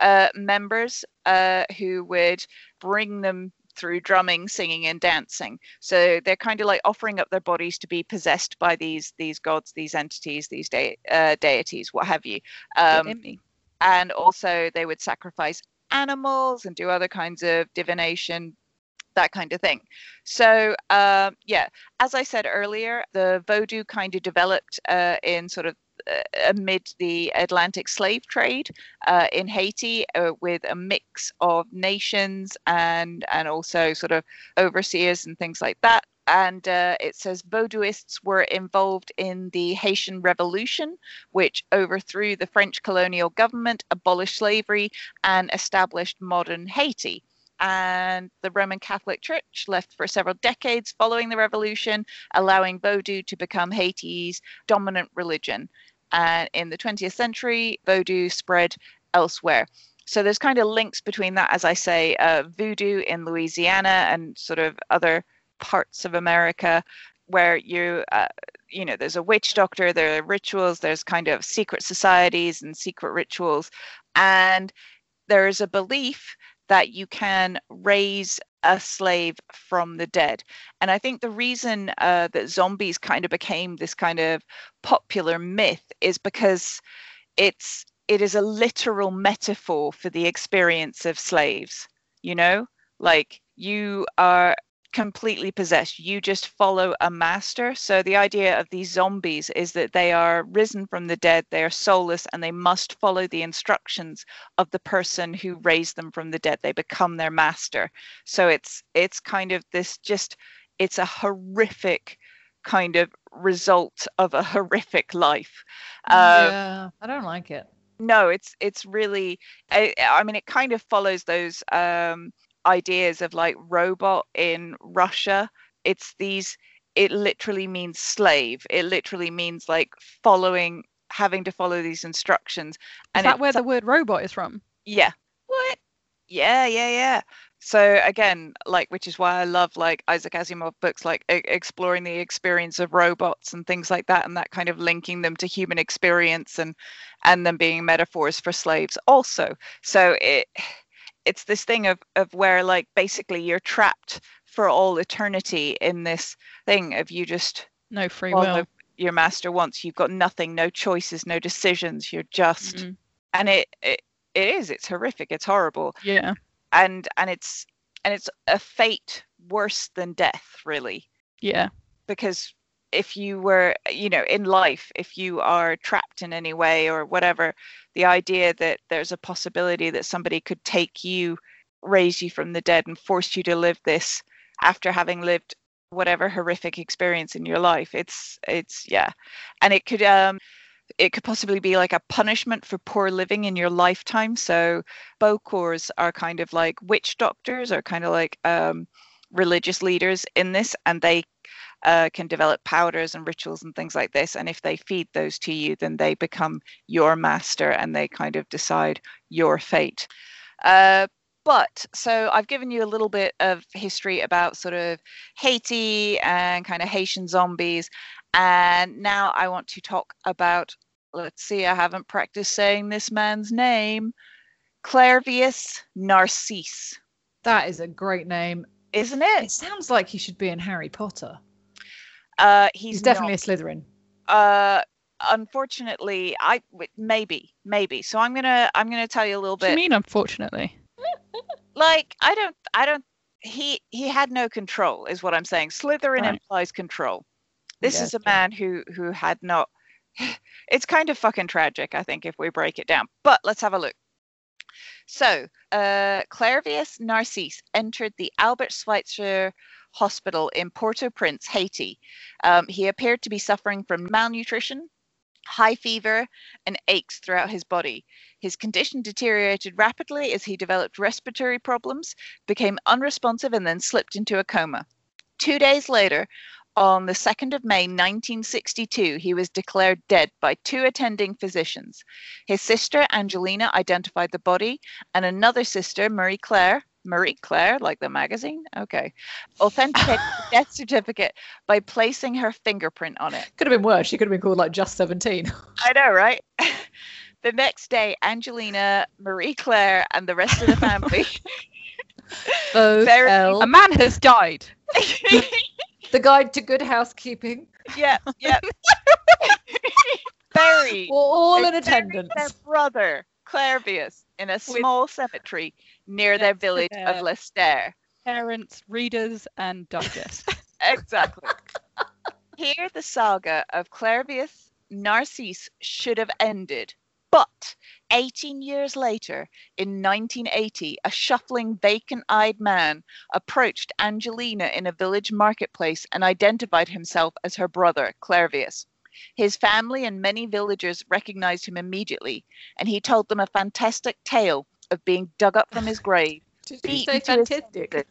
uh, members uh, who would bring them through drumming, singing, and dancing. So they're kind of like offering up their bodies to be possessed by these these gods, these entities, these de- uh, deities, what have you. Um, and also they would sacrifice animals and do other kinds of divination that kind of thing so um, yeah as i said earlier the vodou kind of developed uh, in sort of uh, amid the atlantic slave trade uh, in haiti uh, with a mix of nations and and also sort of overseers and things like that and uh, it says Vodouists were involved in the Haitian Revolution, which overthrew the French colonial government, abolished slavery, and established modern Haiti. And the Roman Catholic Church left for several decades following the revolution, allowing Vodou to become Haiti's dominant religion. And in the 20th century, Vodou spread elsewhere. So there's kind of links between that, as I say, uh, voodoo in Louisiana and sort of other parts of America where you uh, you know there's a witch doctor there are rituals there's kind of secret societies and secret rituals and there is a belief that you can raise a slave from the dead. And i think the reason uh, that zombies kind of became this kind of popular myth is because it's it is a literal metaphor for the experience of slaves you know? Like you are completely possessed. You just follow a master. So the idea of these zombies is that they are risen from the dead, they are soulless, and they must follow the instructions of the person who raised them from the dead. They become their master. So it's it's kind of this just it's a horrific kind of result of a horrific life. Uh, yeah, I don't like it. no it's it's really I, I mean it kind of follows those um ideas of like robot in russia. It's these it literally means slave. It literally means like following having to follow these instructions. Is and that where the word robot is from? yeah. What? Yeah yeah yeah. So again like which is why i love like isaac asimov books like e- exploring the experience of robots and things like that and that kind of linking them to human experience and and them being metaphors for slaves also. So it it's this thing of of where like basically you're trapped for all eternity in this thing of you just No free will. your master wants you've got nothing no choices no decisions. You're just Mm, and it, it it is. It's horrific. It's horrible. Yeah. and and it's and it's a fate worse than death really. Yeah. because if you were, you know, in life, if you are trapped in any way or whatever, the idea that there's a possibility that somebody could take you, raise you from the dead, and force you to live this after having lived whatever horrific experience in your life it's it's yeah. And it could um it could possibly be like a punishment for poor living in your lifetime. So bokors are kind of like witch doctors or kind of like um religious leaders in this and they uh, can develop powders and rituals and things like this. And if they feed those to you, then they become your master and they kind of decide your fate. Uh, but so I've given you a little bit of history about sort of Haiti and kind of Haitian zombies. And now I want to talk about, let's see, I haven't practiced saying this man's name Clairvius Narcisse. That is a great name. Isn't it? It sounds like he should be in Harry Potter. Uh, he's, He's definitely not. a Slytherin. uh unfortunately I maybe maybe so i'm gonna i'm gonna tell you a little bit. What do you mean, unfortunately? like i don't i don't he he had no control is what i'm saying slytherin Right. implies control this Yeah, is a man who who had not it's kind of fucking tragic i think if we break it down but let's have a look so uh clairvius narcisse entered the albert schweitzer hospital in port-au-prince haiti um, he appeared to be suffering from malnutrition high fever and aches throughout his body his condition deteriorated rapidly as he developed respiratory problems, became unresponsive, and then slipped into a coma. Two days later, on the 2nd of May 1962, he was declared dead by two attending physicians. His sister, Angelina, identified the body, and another sister, Marie Claire, Marie Claire, like the magazine? Okay. Authenticated the death certificate by placing her fingerprint on it. Could have been worse. She could have been called like just 17. I know, right? the next day, Angelina, Marie Claire, and the rest of the family. Very- A man has died. the Guide to Good Housekeeping. yep, yep. Buried. We're all They in attendance. Their brother, Clairvius, in a small cemetery near their village of their- Lestaire. Parents, readers, and digest. Exactly. Here, the saga of Clairvius Narcisse should have ended. But 18 years later, in 1980, a shuffling, vacant eyed man approached Angelina in a village marketplace and identified himself as her brother, Clairvius. His family and many villagers recognized him immediately, and he told them a fantastic tale of being dug up from his grave Did you beat say his fantastic?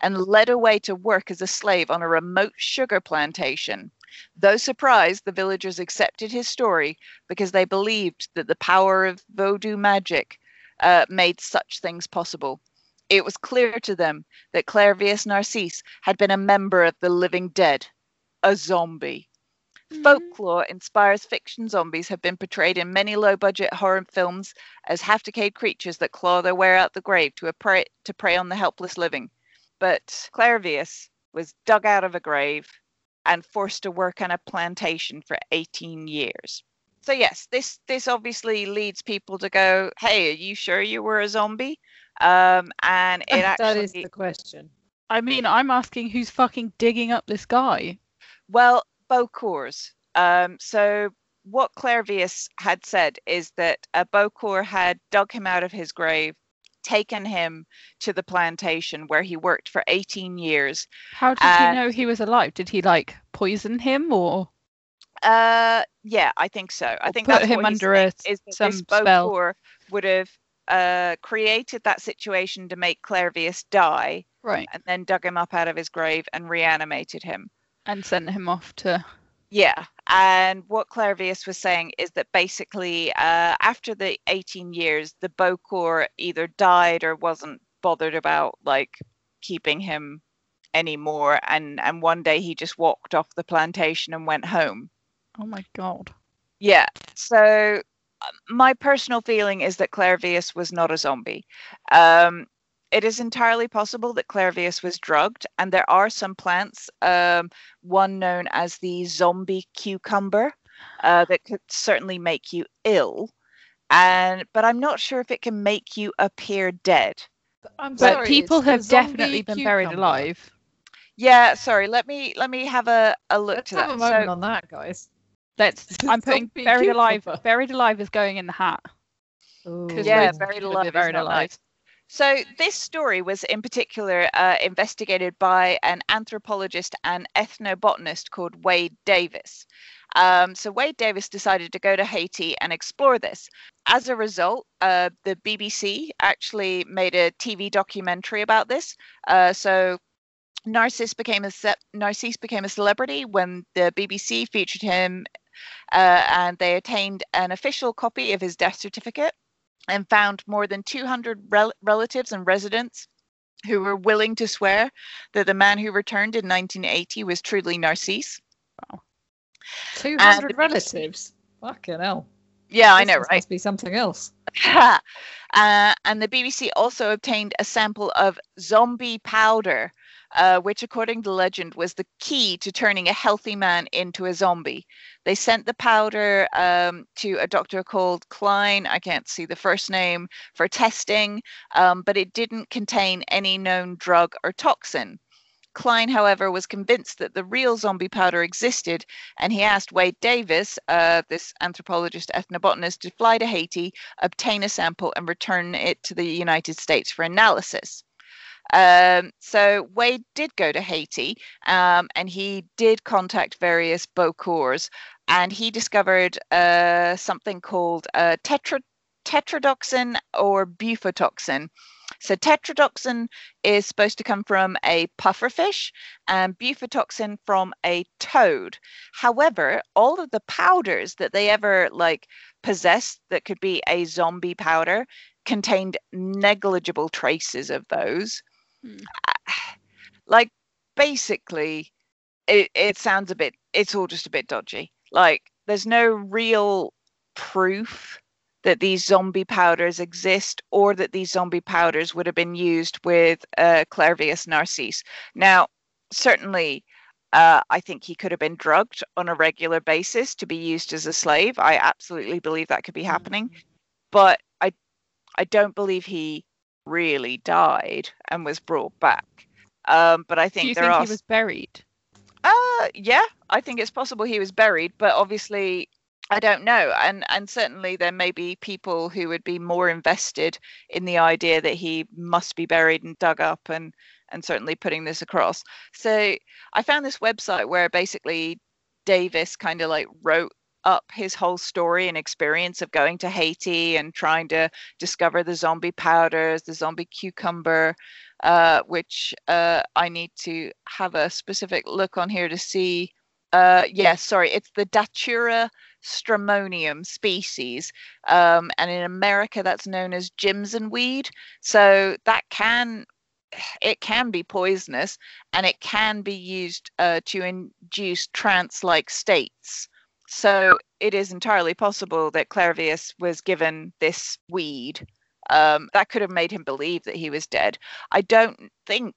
and led away to work as a slave on a remote sugar plantation. Though surprised, the villagers accepted his story because they believed that the power of voodoo magic uh, made such things possible. It was clear to them that Clairvius Narcisse had been a member of the living dead, a zombie. Folklore inspires fiction zombies have been portrayed in many low budget horror films as half decayed creatures that claw their way out the grave to, a prey, to prey on the helpless living. But Clairvius was dug out of a grave and forced to work on a plantation for 18 years. So yes, this this obviously leads people to go, "Hey, are you sure you were a zombie?" Um, and it that actually is the question. I mean, I'm asking who's fucking digging up this guy. Well, Bokors. Um, so what Clairvius had said is that a Bokor had dug him out of his grave, taken him to the plantation where he worked for 18 years. How did And- he know he was alive? Did he like poison him or? Uh, yeah, I think so. I Or think put that's him under a- is that some spell. Bokor would have uh, created that situation to make Clairvius die, Right. and then dug him up out of his grave and reanimated him. And sent him off to. Yeah, and what Clairvius was saying is that basically, uh, after the 18 years, the Bokor either died or wasn't bothered about like keeping him anymore, and and one day he just walked off the plantation and went home. Oh my god. Yeah, so uh, my personal feeling is that Clairvius was not a zombie. Um, it is entirely possible that Clairvius was drugged, and there are some plants, um, one known as the zombie cucumber, uh, that could certainly make you ill. And but I'm not sure if it can make you appear dead. I'm But sorry, people it's a have definitely been buried alive. Yeah, sorry. Let me let me have a, a look Let's to have that. a moment So, on that, guys. Let's. I'm putting Zombie buried alive. Buried alive is going in the hat. 'cause yeah, buried alive. Buried alive. nice. So this story was in particular uh, investigated by an anthropologist and ethnobotanist called Wade Davis. Um, so Wade Davis decided to go to Haiti and explore this. As a result, uh, the BBC actually made a TV documentary about this. Uh, so Narcisse became a ce- Narcisse became a celebrity when the BBC featured him, uh, and they attained an official copy of his death certificate and found more than 200 rel- relatives and residents who were willing to swear that the man who returned in 1980 was truly Narcisse. The hundred relatives. Fucking hell. Yeah, I know, right? Must be something else. uh, and the BBC also obtained a sample of zombie powder, uh, which, according to legend, was the key to turning a healthy man into a zombie. They sent the powder um, to a doctor called Klein, I can't see the first name, for testing, um, but it didn't contain any known drug or toxin. Klein, however, was convinced that the real zombie powder existed, and he asked Wade Davis, uh, this anthropologist ethnobotanist, to fly to Haiti, obtain a sample, and return it to the United States for analysis. Um, so Wade did go to Haiti, um, and he did contact various Bokors, and he discovered uh, something called uh, tetra tetrodotoxin or bufotoxin. So tetrodotoxin is supposed to come from a pufferfish and bufotoxin from a toad. However, all of the powders that they ever like possessed that could be a zombie powder contained negligible traces of those. Hmm. Like basically it, it sounds a bit it's all just a bit dodgy. Like there's no real proof that these zombie powders exist or that these zombie powders would have been used with uh, Clairvius narcisse. Now, certainly, uh, I think he could have been drugged on a regular basis to be used as a slave. I absolutely believe that could be happening, but I, I don't believe he really died and was brought back. Um, but I think Do you there think are he was buried? uh yeah, I think it's possible he was buried, but obviously I don't know. And and certainly there may be people who would be more invested in the idea that he must be buried and dug up and and certainly putting this across. So I found this website where basically Davis kind of like wrote up his whole story and experience of going to Haiti and trying to discover the zombie powders, the zombie cucumber, uh, which uh, I need to have a specific look on here to see. Uh, yes, sorry, it's the Datura stramonium species, um, and in America that's known as Jimson weed. So that can it can be poisonous, and it can be used uh, to induce trance-like states. So it is entirely possible that Clairvius was given this weed. Um, that could have made him believe that he was dead. I don't think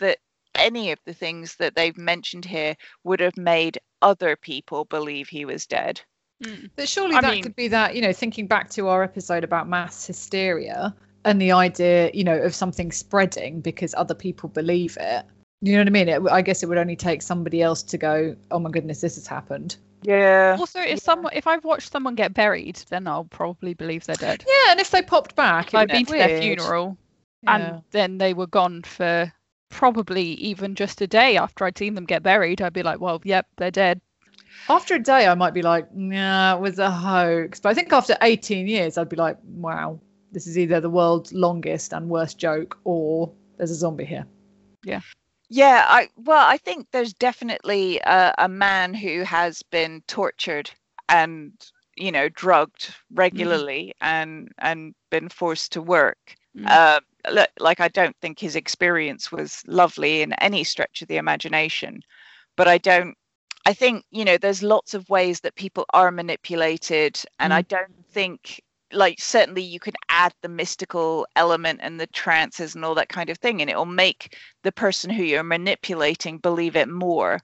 that any of the things that they've mentioned here would have made other people believe he was dead. Mm. But surely I that mean- could be that, you know, thinking back to our episode about mass hysteria and the idea, you know, of something spreading because other people believe it. You know what I mean? It, I guess it would only take somebody else to go, oh my goodness, this has happened. Yeah. Also, if Yeah. someone, if I've watched someone get buried, then I'll probably believe they're dead. Yeah, and if they popped back, it I'd be been to their funeral Yeah. and then they were gone for probably even just a day after I'd seen them get buried, I'd be like, well, yep, they're dead. After a day, I might be like, nah, it was a hoax. But I think after 18 years, I'd be like, wow, this is either the world's longest and worst joke or there's a zombie here. Yeah, I well, I think there's definitely a, a man who has been tortured and you know drugged regularly and and been forced to work. Mm. Uh, look, like I don't think his experience was lovely in any stretch of the imagination, but I don't. I think you know there's lots of ways that people are manipulated, and I don't think like certainly you can add the mystical element and the trances and all that kind of thing and it will make the person who you're manipulating believe it more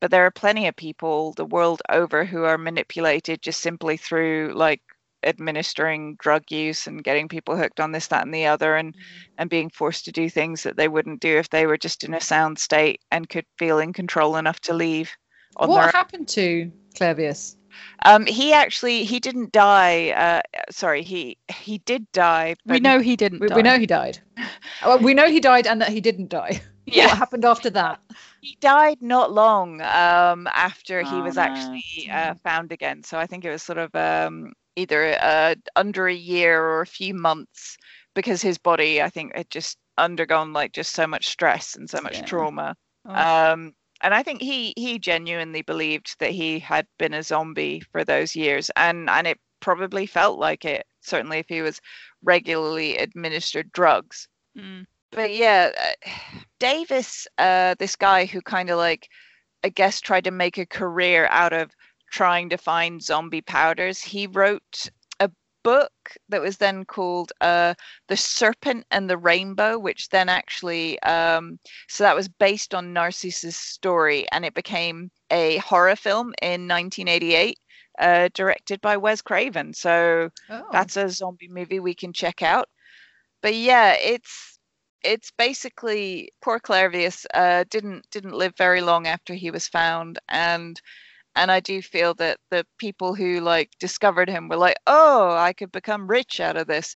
but there are plenty of people the world over who are manipulated just simply through like administering drug use and getting people hooked on this, that, and the other, and mm-hmm. and being forced to do things that they wouldn't do if they were just in a sound state and could feel in control enough to leave. On what happened to Clairvius? Um, he actually he didn't die. Uh, sorry, he he did die. We know he didn't. We, die. we know he died. well, we know he died and that he didn't die. Yeah. What happened after that? he died not long um, after he Oh, was no. actually uh, found again. So I think it was sort of um, either uh, under a year or a few months because his body, I think, had just undergone like just so much stress and so much Yeah. trauma. Oh. Um, and I think he he genuinely believed that he had been a zombie for those years, and and it probably felt like it. Certainly, if he was regularly administered drugs Mm. but yeah, Davis, uh, this guy who kind of like, I guess, tried to make a career out of trying to find zombie powders. He wrote book that was then called uh, "The Serpent and the Rainbow," which then actually, um, so that was based on Narcisse's story, and it became a horror film in 1988. Uh, directed by Wes Craven. So Oh. that's a zombie movie we can check out. But yeah, it's it's basically poor Clairvius uh, didn't didn't live very long after he was found, and and I do feel that the people who like discovered him were like, oh, I could become rich out of this.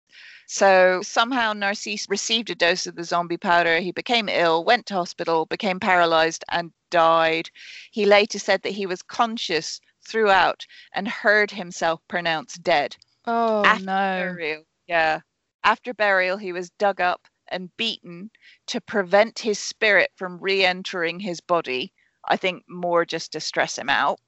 So somehow Narcisse received a dose of the zombie powder. He became ill, went to hospital, became paralyzed, and died. He later said that he was conscious throughout and heard himself pronounced dead Oh after no. burial. Yeah. After burial, he was dug up and beaten to prevent his spirit from re entering his body. I think more just to stress him out.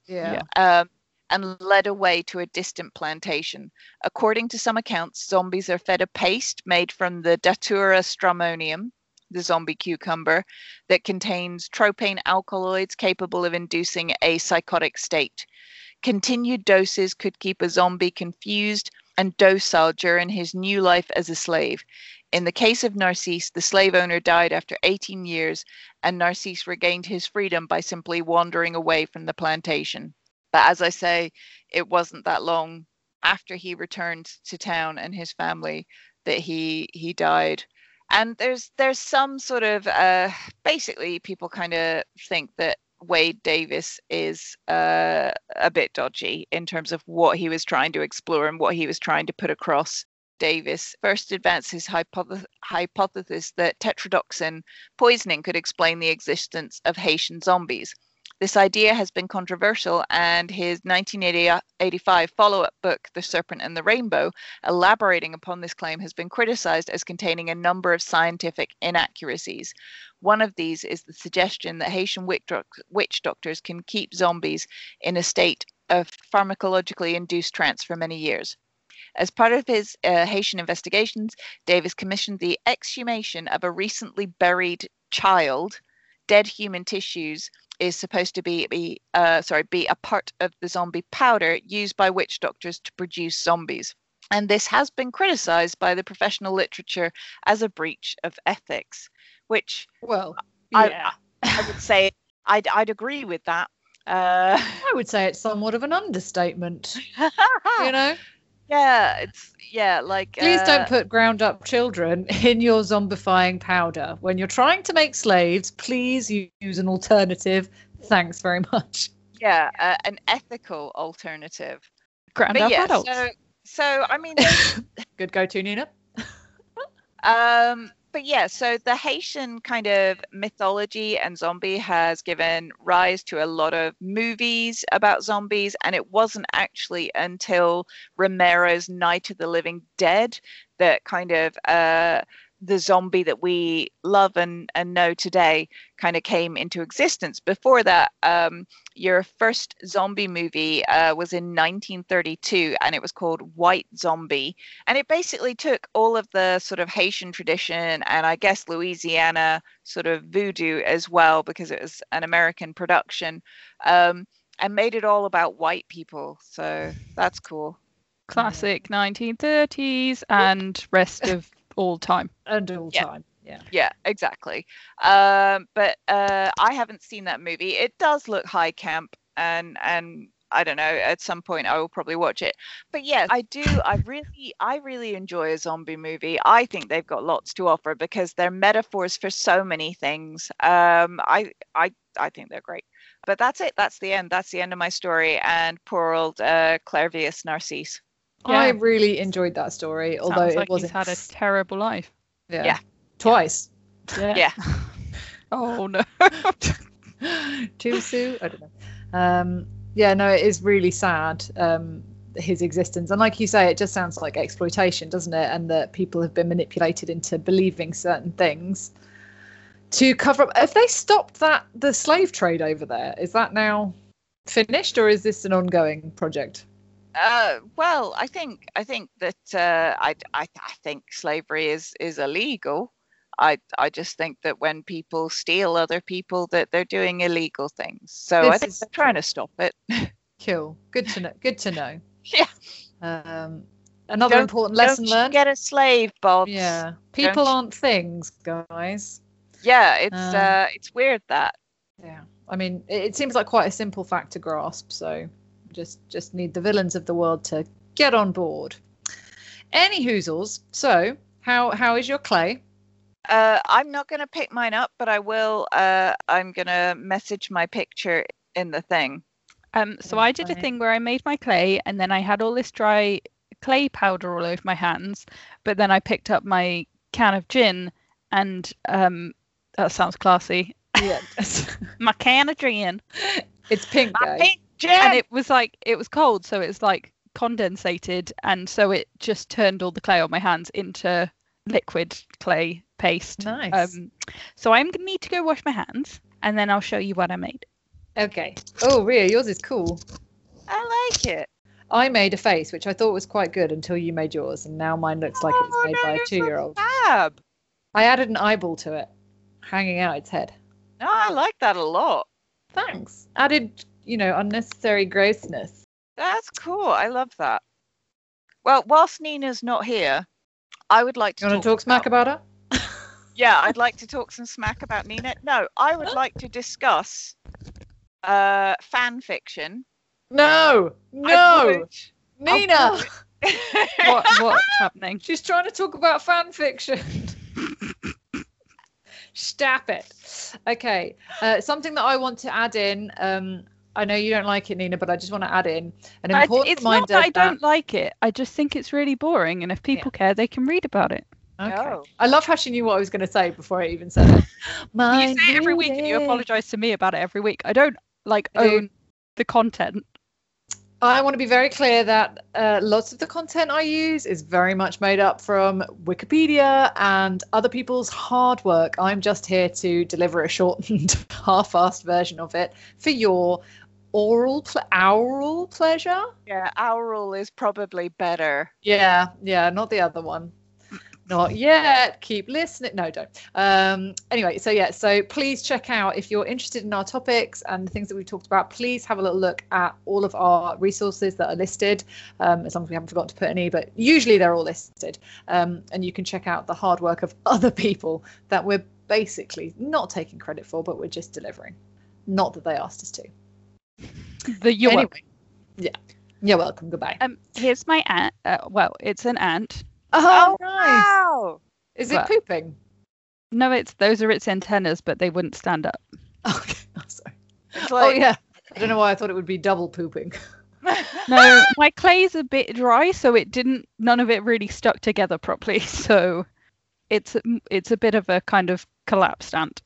yeah. Um, and led away to a distant plantation. According to some accounts, zombies are fed a paste made from the Datura stramonium, the zombie cucumber, that contains tropane alkaloids capable of inducing a psychotic state. Continued doses could keep a zombie confused and docile during his new life as a slave. In the case of Narcisse, the slave owner died after 18 years, and Narcisse regained his freedom by simply wandering away from the plantation. But as I say, it wasn't that long after he returned to town and his family that he he died. And there's there's some sort of uh, basically people kind of think that Wade Davis is uh, a bit dodgy in terms of what he was trying to explore and what he was trying to put across. Davis first advanced his hypoth- hypothesis that tetrodotoxin poisoning could explain the existence of Haitian zombies. This idea has been controversial, and his 1985 follow up book, The Serpent and the Rainbow, elaborating upon this claim, has been criticized as containing a number of scientific inaccuracies. One of these is the suggestion that Haitian witch doctors can keep zombies in a state of pharmacologically induced trance for many years. As part of his uh, Haitian investigations, Davis commissioned the exhumation of a recently buried child. Dead human tissues is supposed to be, be uh, sorry be a part of the zombie powder used by witch doctors to produce zombies. And this has been criticized by the professional literature as a breach of ethics, which Well, I- yeah. I would say I'd, I'd agree with that. Uh, I would say it's somewhat of an understatement. You know, yeah, it's yeah, like please uh, don't put ground up children in your zombifying powder. When you're trying to make slaves, please use an alternative. Thanks very much. yeah, uh, an ethical alternative. Ground but up yeah, adults. so so I mean, Good go to Nina. um, but yeah, so the Haitian kind of mythology and zombie has given rise to a lot of movies about zombies, and it wasn't actually until Romero's Night of the Living Dead that kind of uh, the zombie that we love and, and know today kind of came into existence. Before that, um, your first zombie movie uh, was in 1932 and it was called White Zombie. And it basically took all of the sort of Haitian tradition and I guess Louisiana sort of voodoo as well, because it was an American production, um, and made it all about white people. So that's cool. Classic 1930s and rest of all time. And all Yeah. time. Yeah. Yeah, exactly. Um, but uh, I haven't seen that movie. It does look high camp, and and I don't know. At some point, I will probably watch it. But yes, I do. I really, I really enjoy a zombie movie. I think they've got lots to offer because they're metaphors for so many things. Um, I, I, I think they're great. But that's it. That's the end. That's the end of my story. And poor old uh, Clairvius Narcisse. I really enjoyed that story, although Sounds it wasn't. he's had a terrible life. yeah. Yeah. Twice. Yeah. Oh no. Too soon? I don't know. Um, yeah, no, it is really sad. Um, his existence, and like you say, it just sounds like exploitation, doesn't it? And that people have been manipulated into believing certain things to cover up. Have they stopped that the slave trade over there? Is that now finished, or is this an ongoing project? Uh, well, I think I think that uh, I, I I think slavery is is illegal. I I just think that when people steal other people, that they're doing illegal things. So I think they're trying to stop it. Cool. Good to know. Good to know. Yeah. Um, another Don't- important lesson Don't you learned. get a slave, Bob. Yeah, people you- aren't things, guys. Yeah, it's Um, uh, it's weird that. Yeah, I mean, it, it seems like quite a simple fact to grasp. So, just just need the villains of the world to get on board. Any hoozles. So, how how is your clay? Uh, I'm not gonna pick mine up, but I will. Uh, I'm gonna message my picture in the thing. Um, so Yeah, I did a thing where I made my clay and then I had all this dry clay powder all over my hands, but then I picked up my can of gin and um, that sounds classy. Yeah, My can of gin, it's pink My day. pink and it was like it was cold, so it's like condensated, and so it just turned all the clay on my hands into liquid clay paste. Nice. Um, so I'm gonna need to go wash my hands, and then I'll show you what I made. okay. Oh, Rhea, yours is cool. I like it. I made a face, which I thought was quite good until you made yours, and now mine looks like it was Oh, made no, by a two-year-old. Fab. I added an eyeball to it, hanging out its head. No, I like that a lot. Thanks. Added, you know, unnecessary grossness. That's cool. I love that. Well, whilst Nina's not here, I would like to You want to talk smack about her? Yeah, I'd like to talk some smack about Nina. No, I would like to discuss uh fan fiction. No, no, would- Nina. What what's happening? She's trying to talk about fan fiction. Stop it. Okay, uh, something that I want to add in. Um, I know you don't like it, Nina, but I just want to add in an I- important it's not that I don't like it. I just think it's really boring, and if people care, they can read about it. Okay. Oh. I love how she knew what I was going to say before I even said it. My you say it every week, and you apologize to me about it every week. I don't like I do. own the content. I want to be very clear that uh, lots of the content I use is very much made up from Wikipedia and other people's hard work. I'm just here to deliver a shortened, half-assed version of it for your oral, ple- oral pleasure. yeah, Owl is probably better. Yeah, yeah, not the other one. Not yet. Keep listening. No, don't. Um, anyway, so yeah, so please check out if you're interested in our topics and the things that we've talked about. Please have a little look at all of our resources that are listed. Um, as long as we haven't forgotten to put any, but usually they're all listed. Um, and you can check out the hard work of other people that we're basically not taking credit for, but we're just delivering. Not that they asked us to. The you're anyway, welcome. yeah, you're welcome. Goodbye. Um, here's my ant. Uh, well, it's an ant. Oh, nice. Wow. Is it pooping? No, it's those are its antennas, but they wouldn't stand up. Okay, oh, sorry. It's oh yeah. I don't know why I thought it would be double pooping. No, my clay's a bit dry, so it didn't. None of it really stuck together properly. So it's it's a bit of a kind of collapsed ant.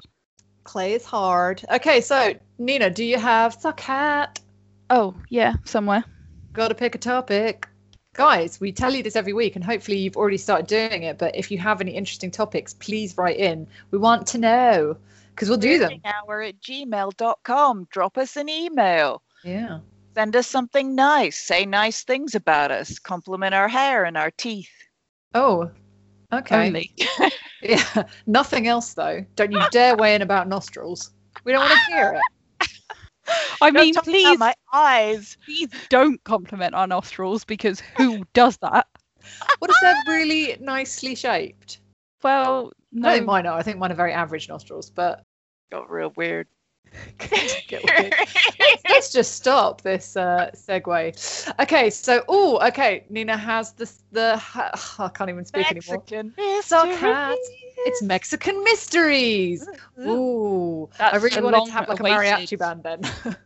Clay is hard. Okay, so Nina, do you have the cat? Oh yeah, somewhere. Got to pick a topic. Guys, we tell you this every week, and hopefully you've already started doing it. But if you have any interesting topics, please write in. We want to know because we'll do them. Hour at gmail.com. Drop us an email. Yeah. Send us something nice. Say nice things about us. Compliment our hair and our teeth. Oh, okay. Only. Yeah. Nothing else though. Don't you dare weigh in about nostrils. We don't want to hear it. I Don't mean, talk please, my eyes. please don't compliment our nostrils because who does that? What if they're really nicely shaped? Well, no. I think no. mine are. I think mine are very average nostrils, but Got real weird. let's, just stop this uh, segue. Okay, so oh, okay, Nina has the the oh, I can't even speak Mexican anymore. Mexican It's Mexican mysteries. Ooh, That's I really wanted to have like awaited. a mariachi band then.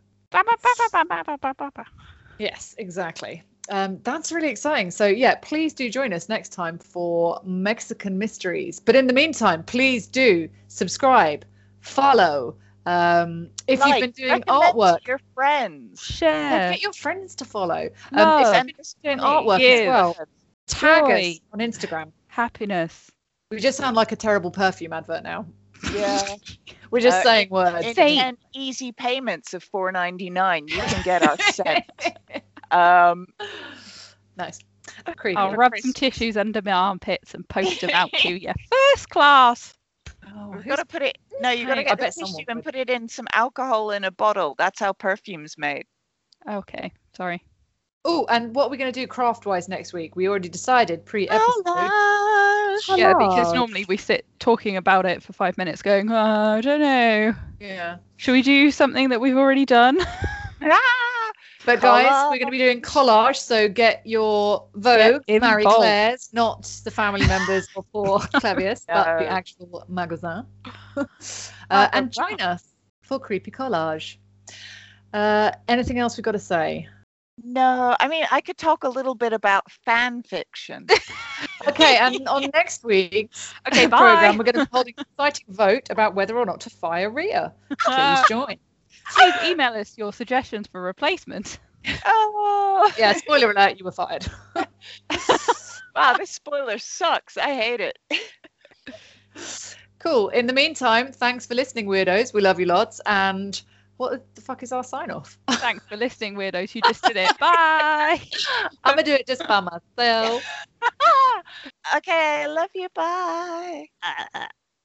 yes, exactly. Um, that's really exciting. So, yeah, please do join us next time for Mexican Mysteries. But in the meantime, please do subscribe, follow, um, if you've been doing recommend to artwork, your friends. yeah, Share. get your friends to follow. Um, if you've Send been doing money. artwork as well, tag us on Instagram. Happiness. We just sound like a terrible perfume advert now. Yeah. We're just Uh, saying words. In Say- 10 easy payments of four ninety nine, you can get us sent. Um, nice. Creepy. I'll rub some tissues under my armpits and post them out to you. First class. Oh, we've got to put it. No, you've got to get the bet tissue and would. put it in some alcohol in a bottle. That's how perfume's made. Okay, sorry. Oh, and what we're we going to do craft wise next week? We already decided pre episode. Collage. Yeah, because normally we sit talking about it for five minutes going, oh, I don't know. Yeah. Should we do something that we've already done? But guys, we're going to be doing collage, so get your Vogue, Get Marie involved. Claire's, not the family members or for Clairvius, but the actual magazine. uh, and join us for creepy collage. Uh, anything else we've got to say? No, I mean I could talk a little bit about fan fiction. Okay, and on next week's Okay, bye. program, we're going to be holding an exciting vote about whether or not to fire Rhea. Please join. Please email us your suggestions for replacement. oh, Yeah, spoiler alert, you were fired. wow, this spoiler sucks. I hate it. Cool. In the meantime, thanks for listening, weirdos. We love you lots. And what the fuck is our sign off? Thanks for listening, weirdos. You just did it. Bye. I'm gonna do it just by myself. okay, I love you. Bye.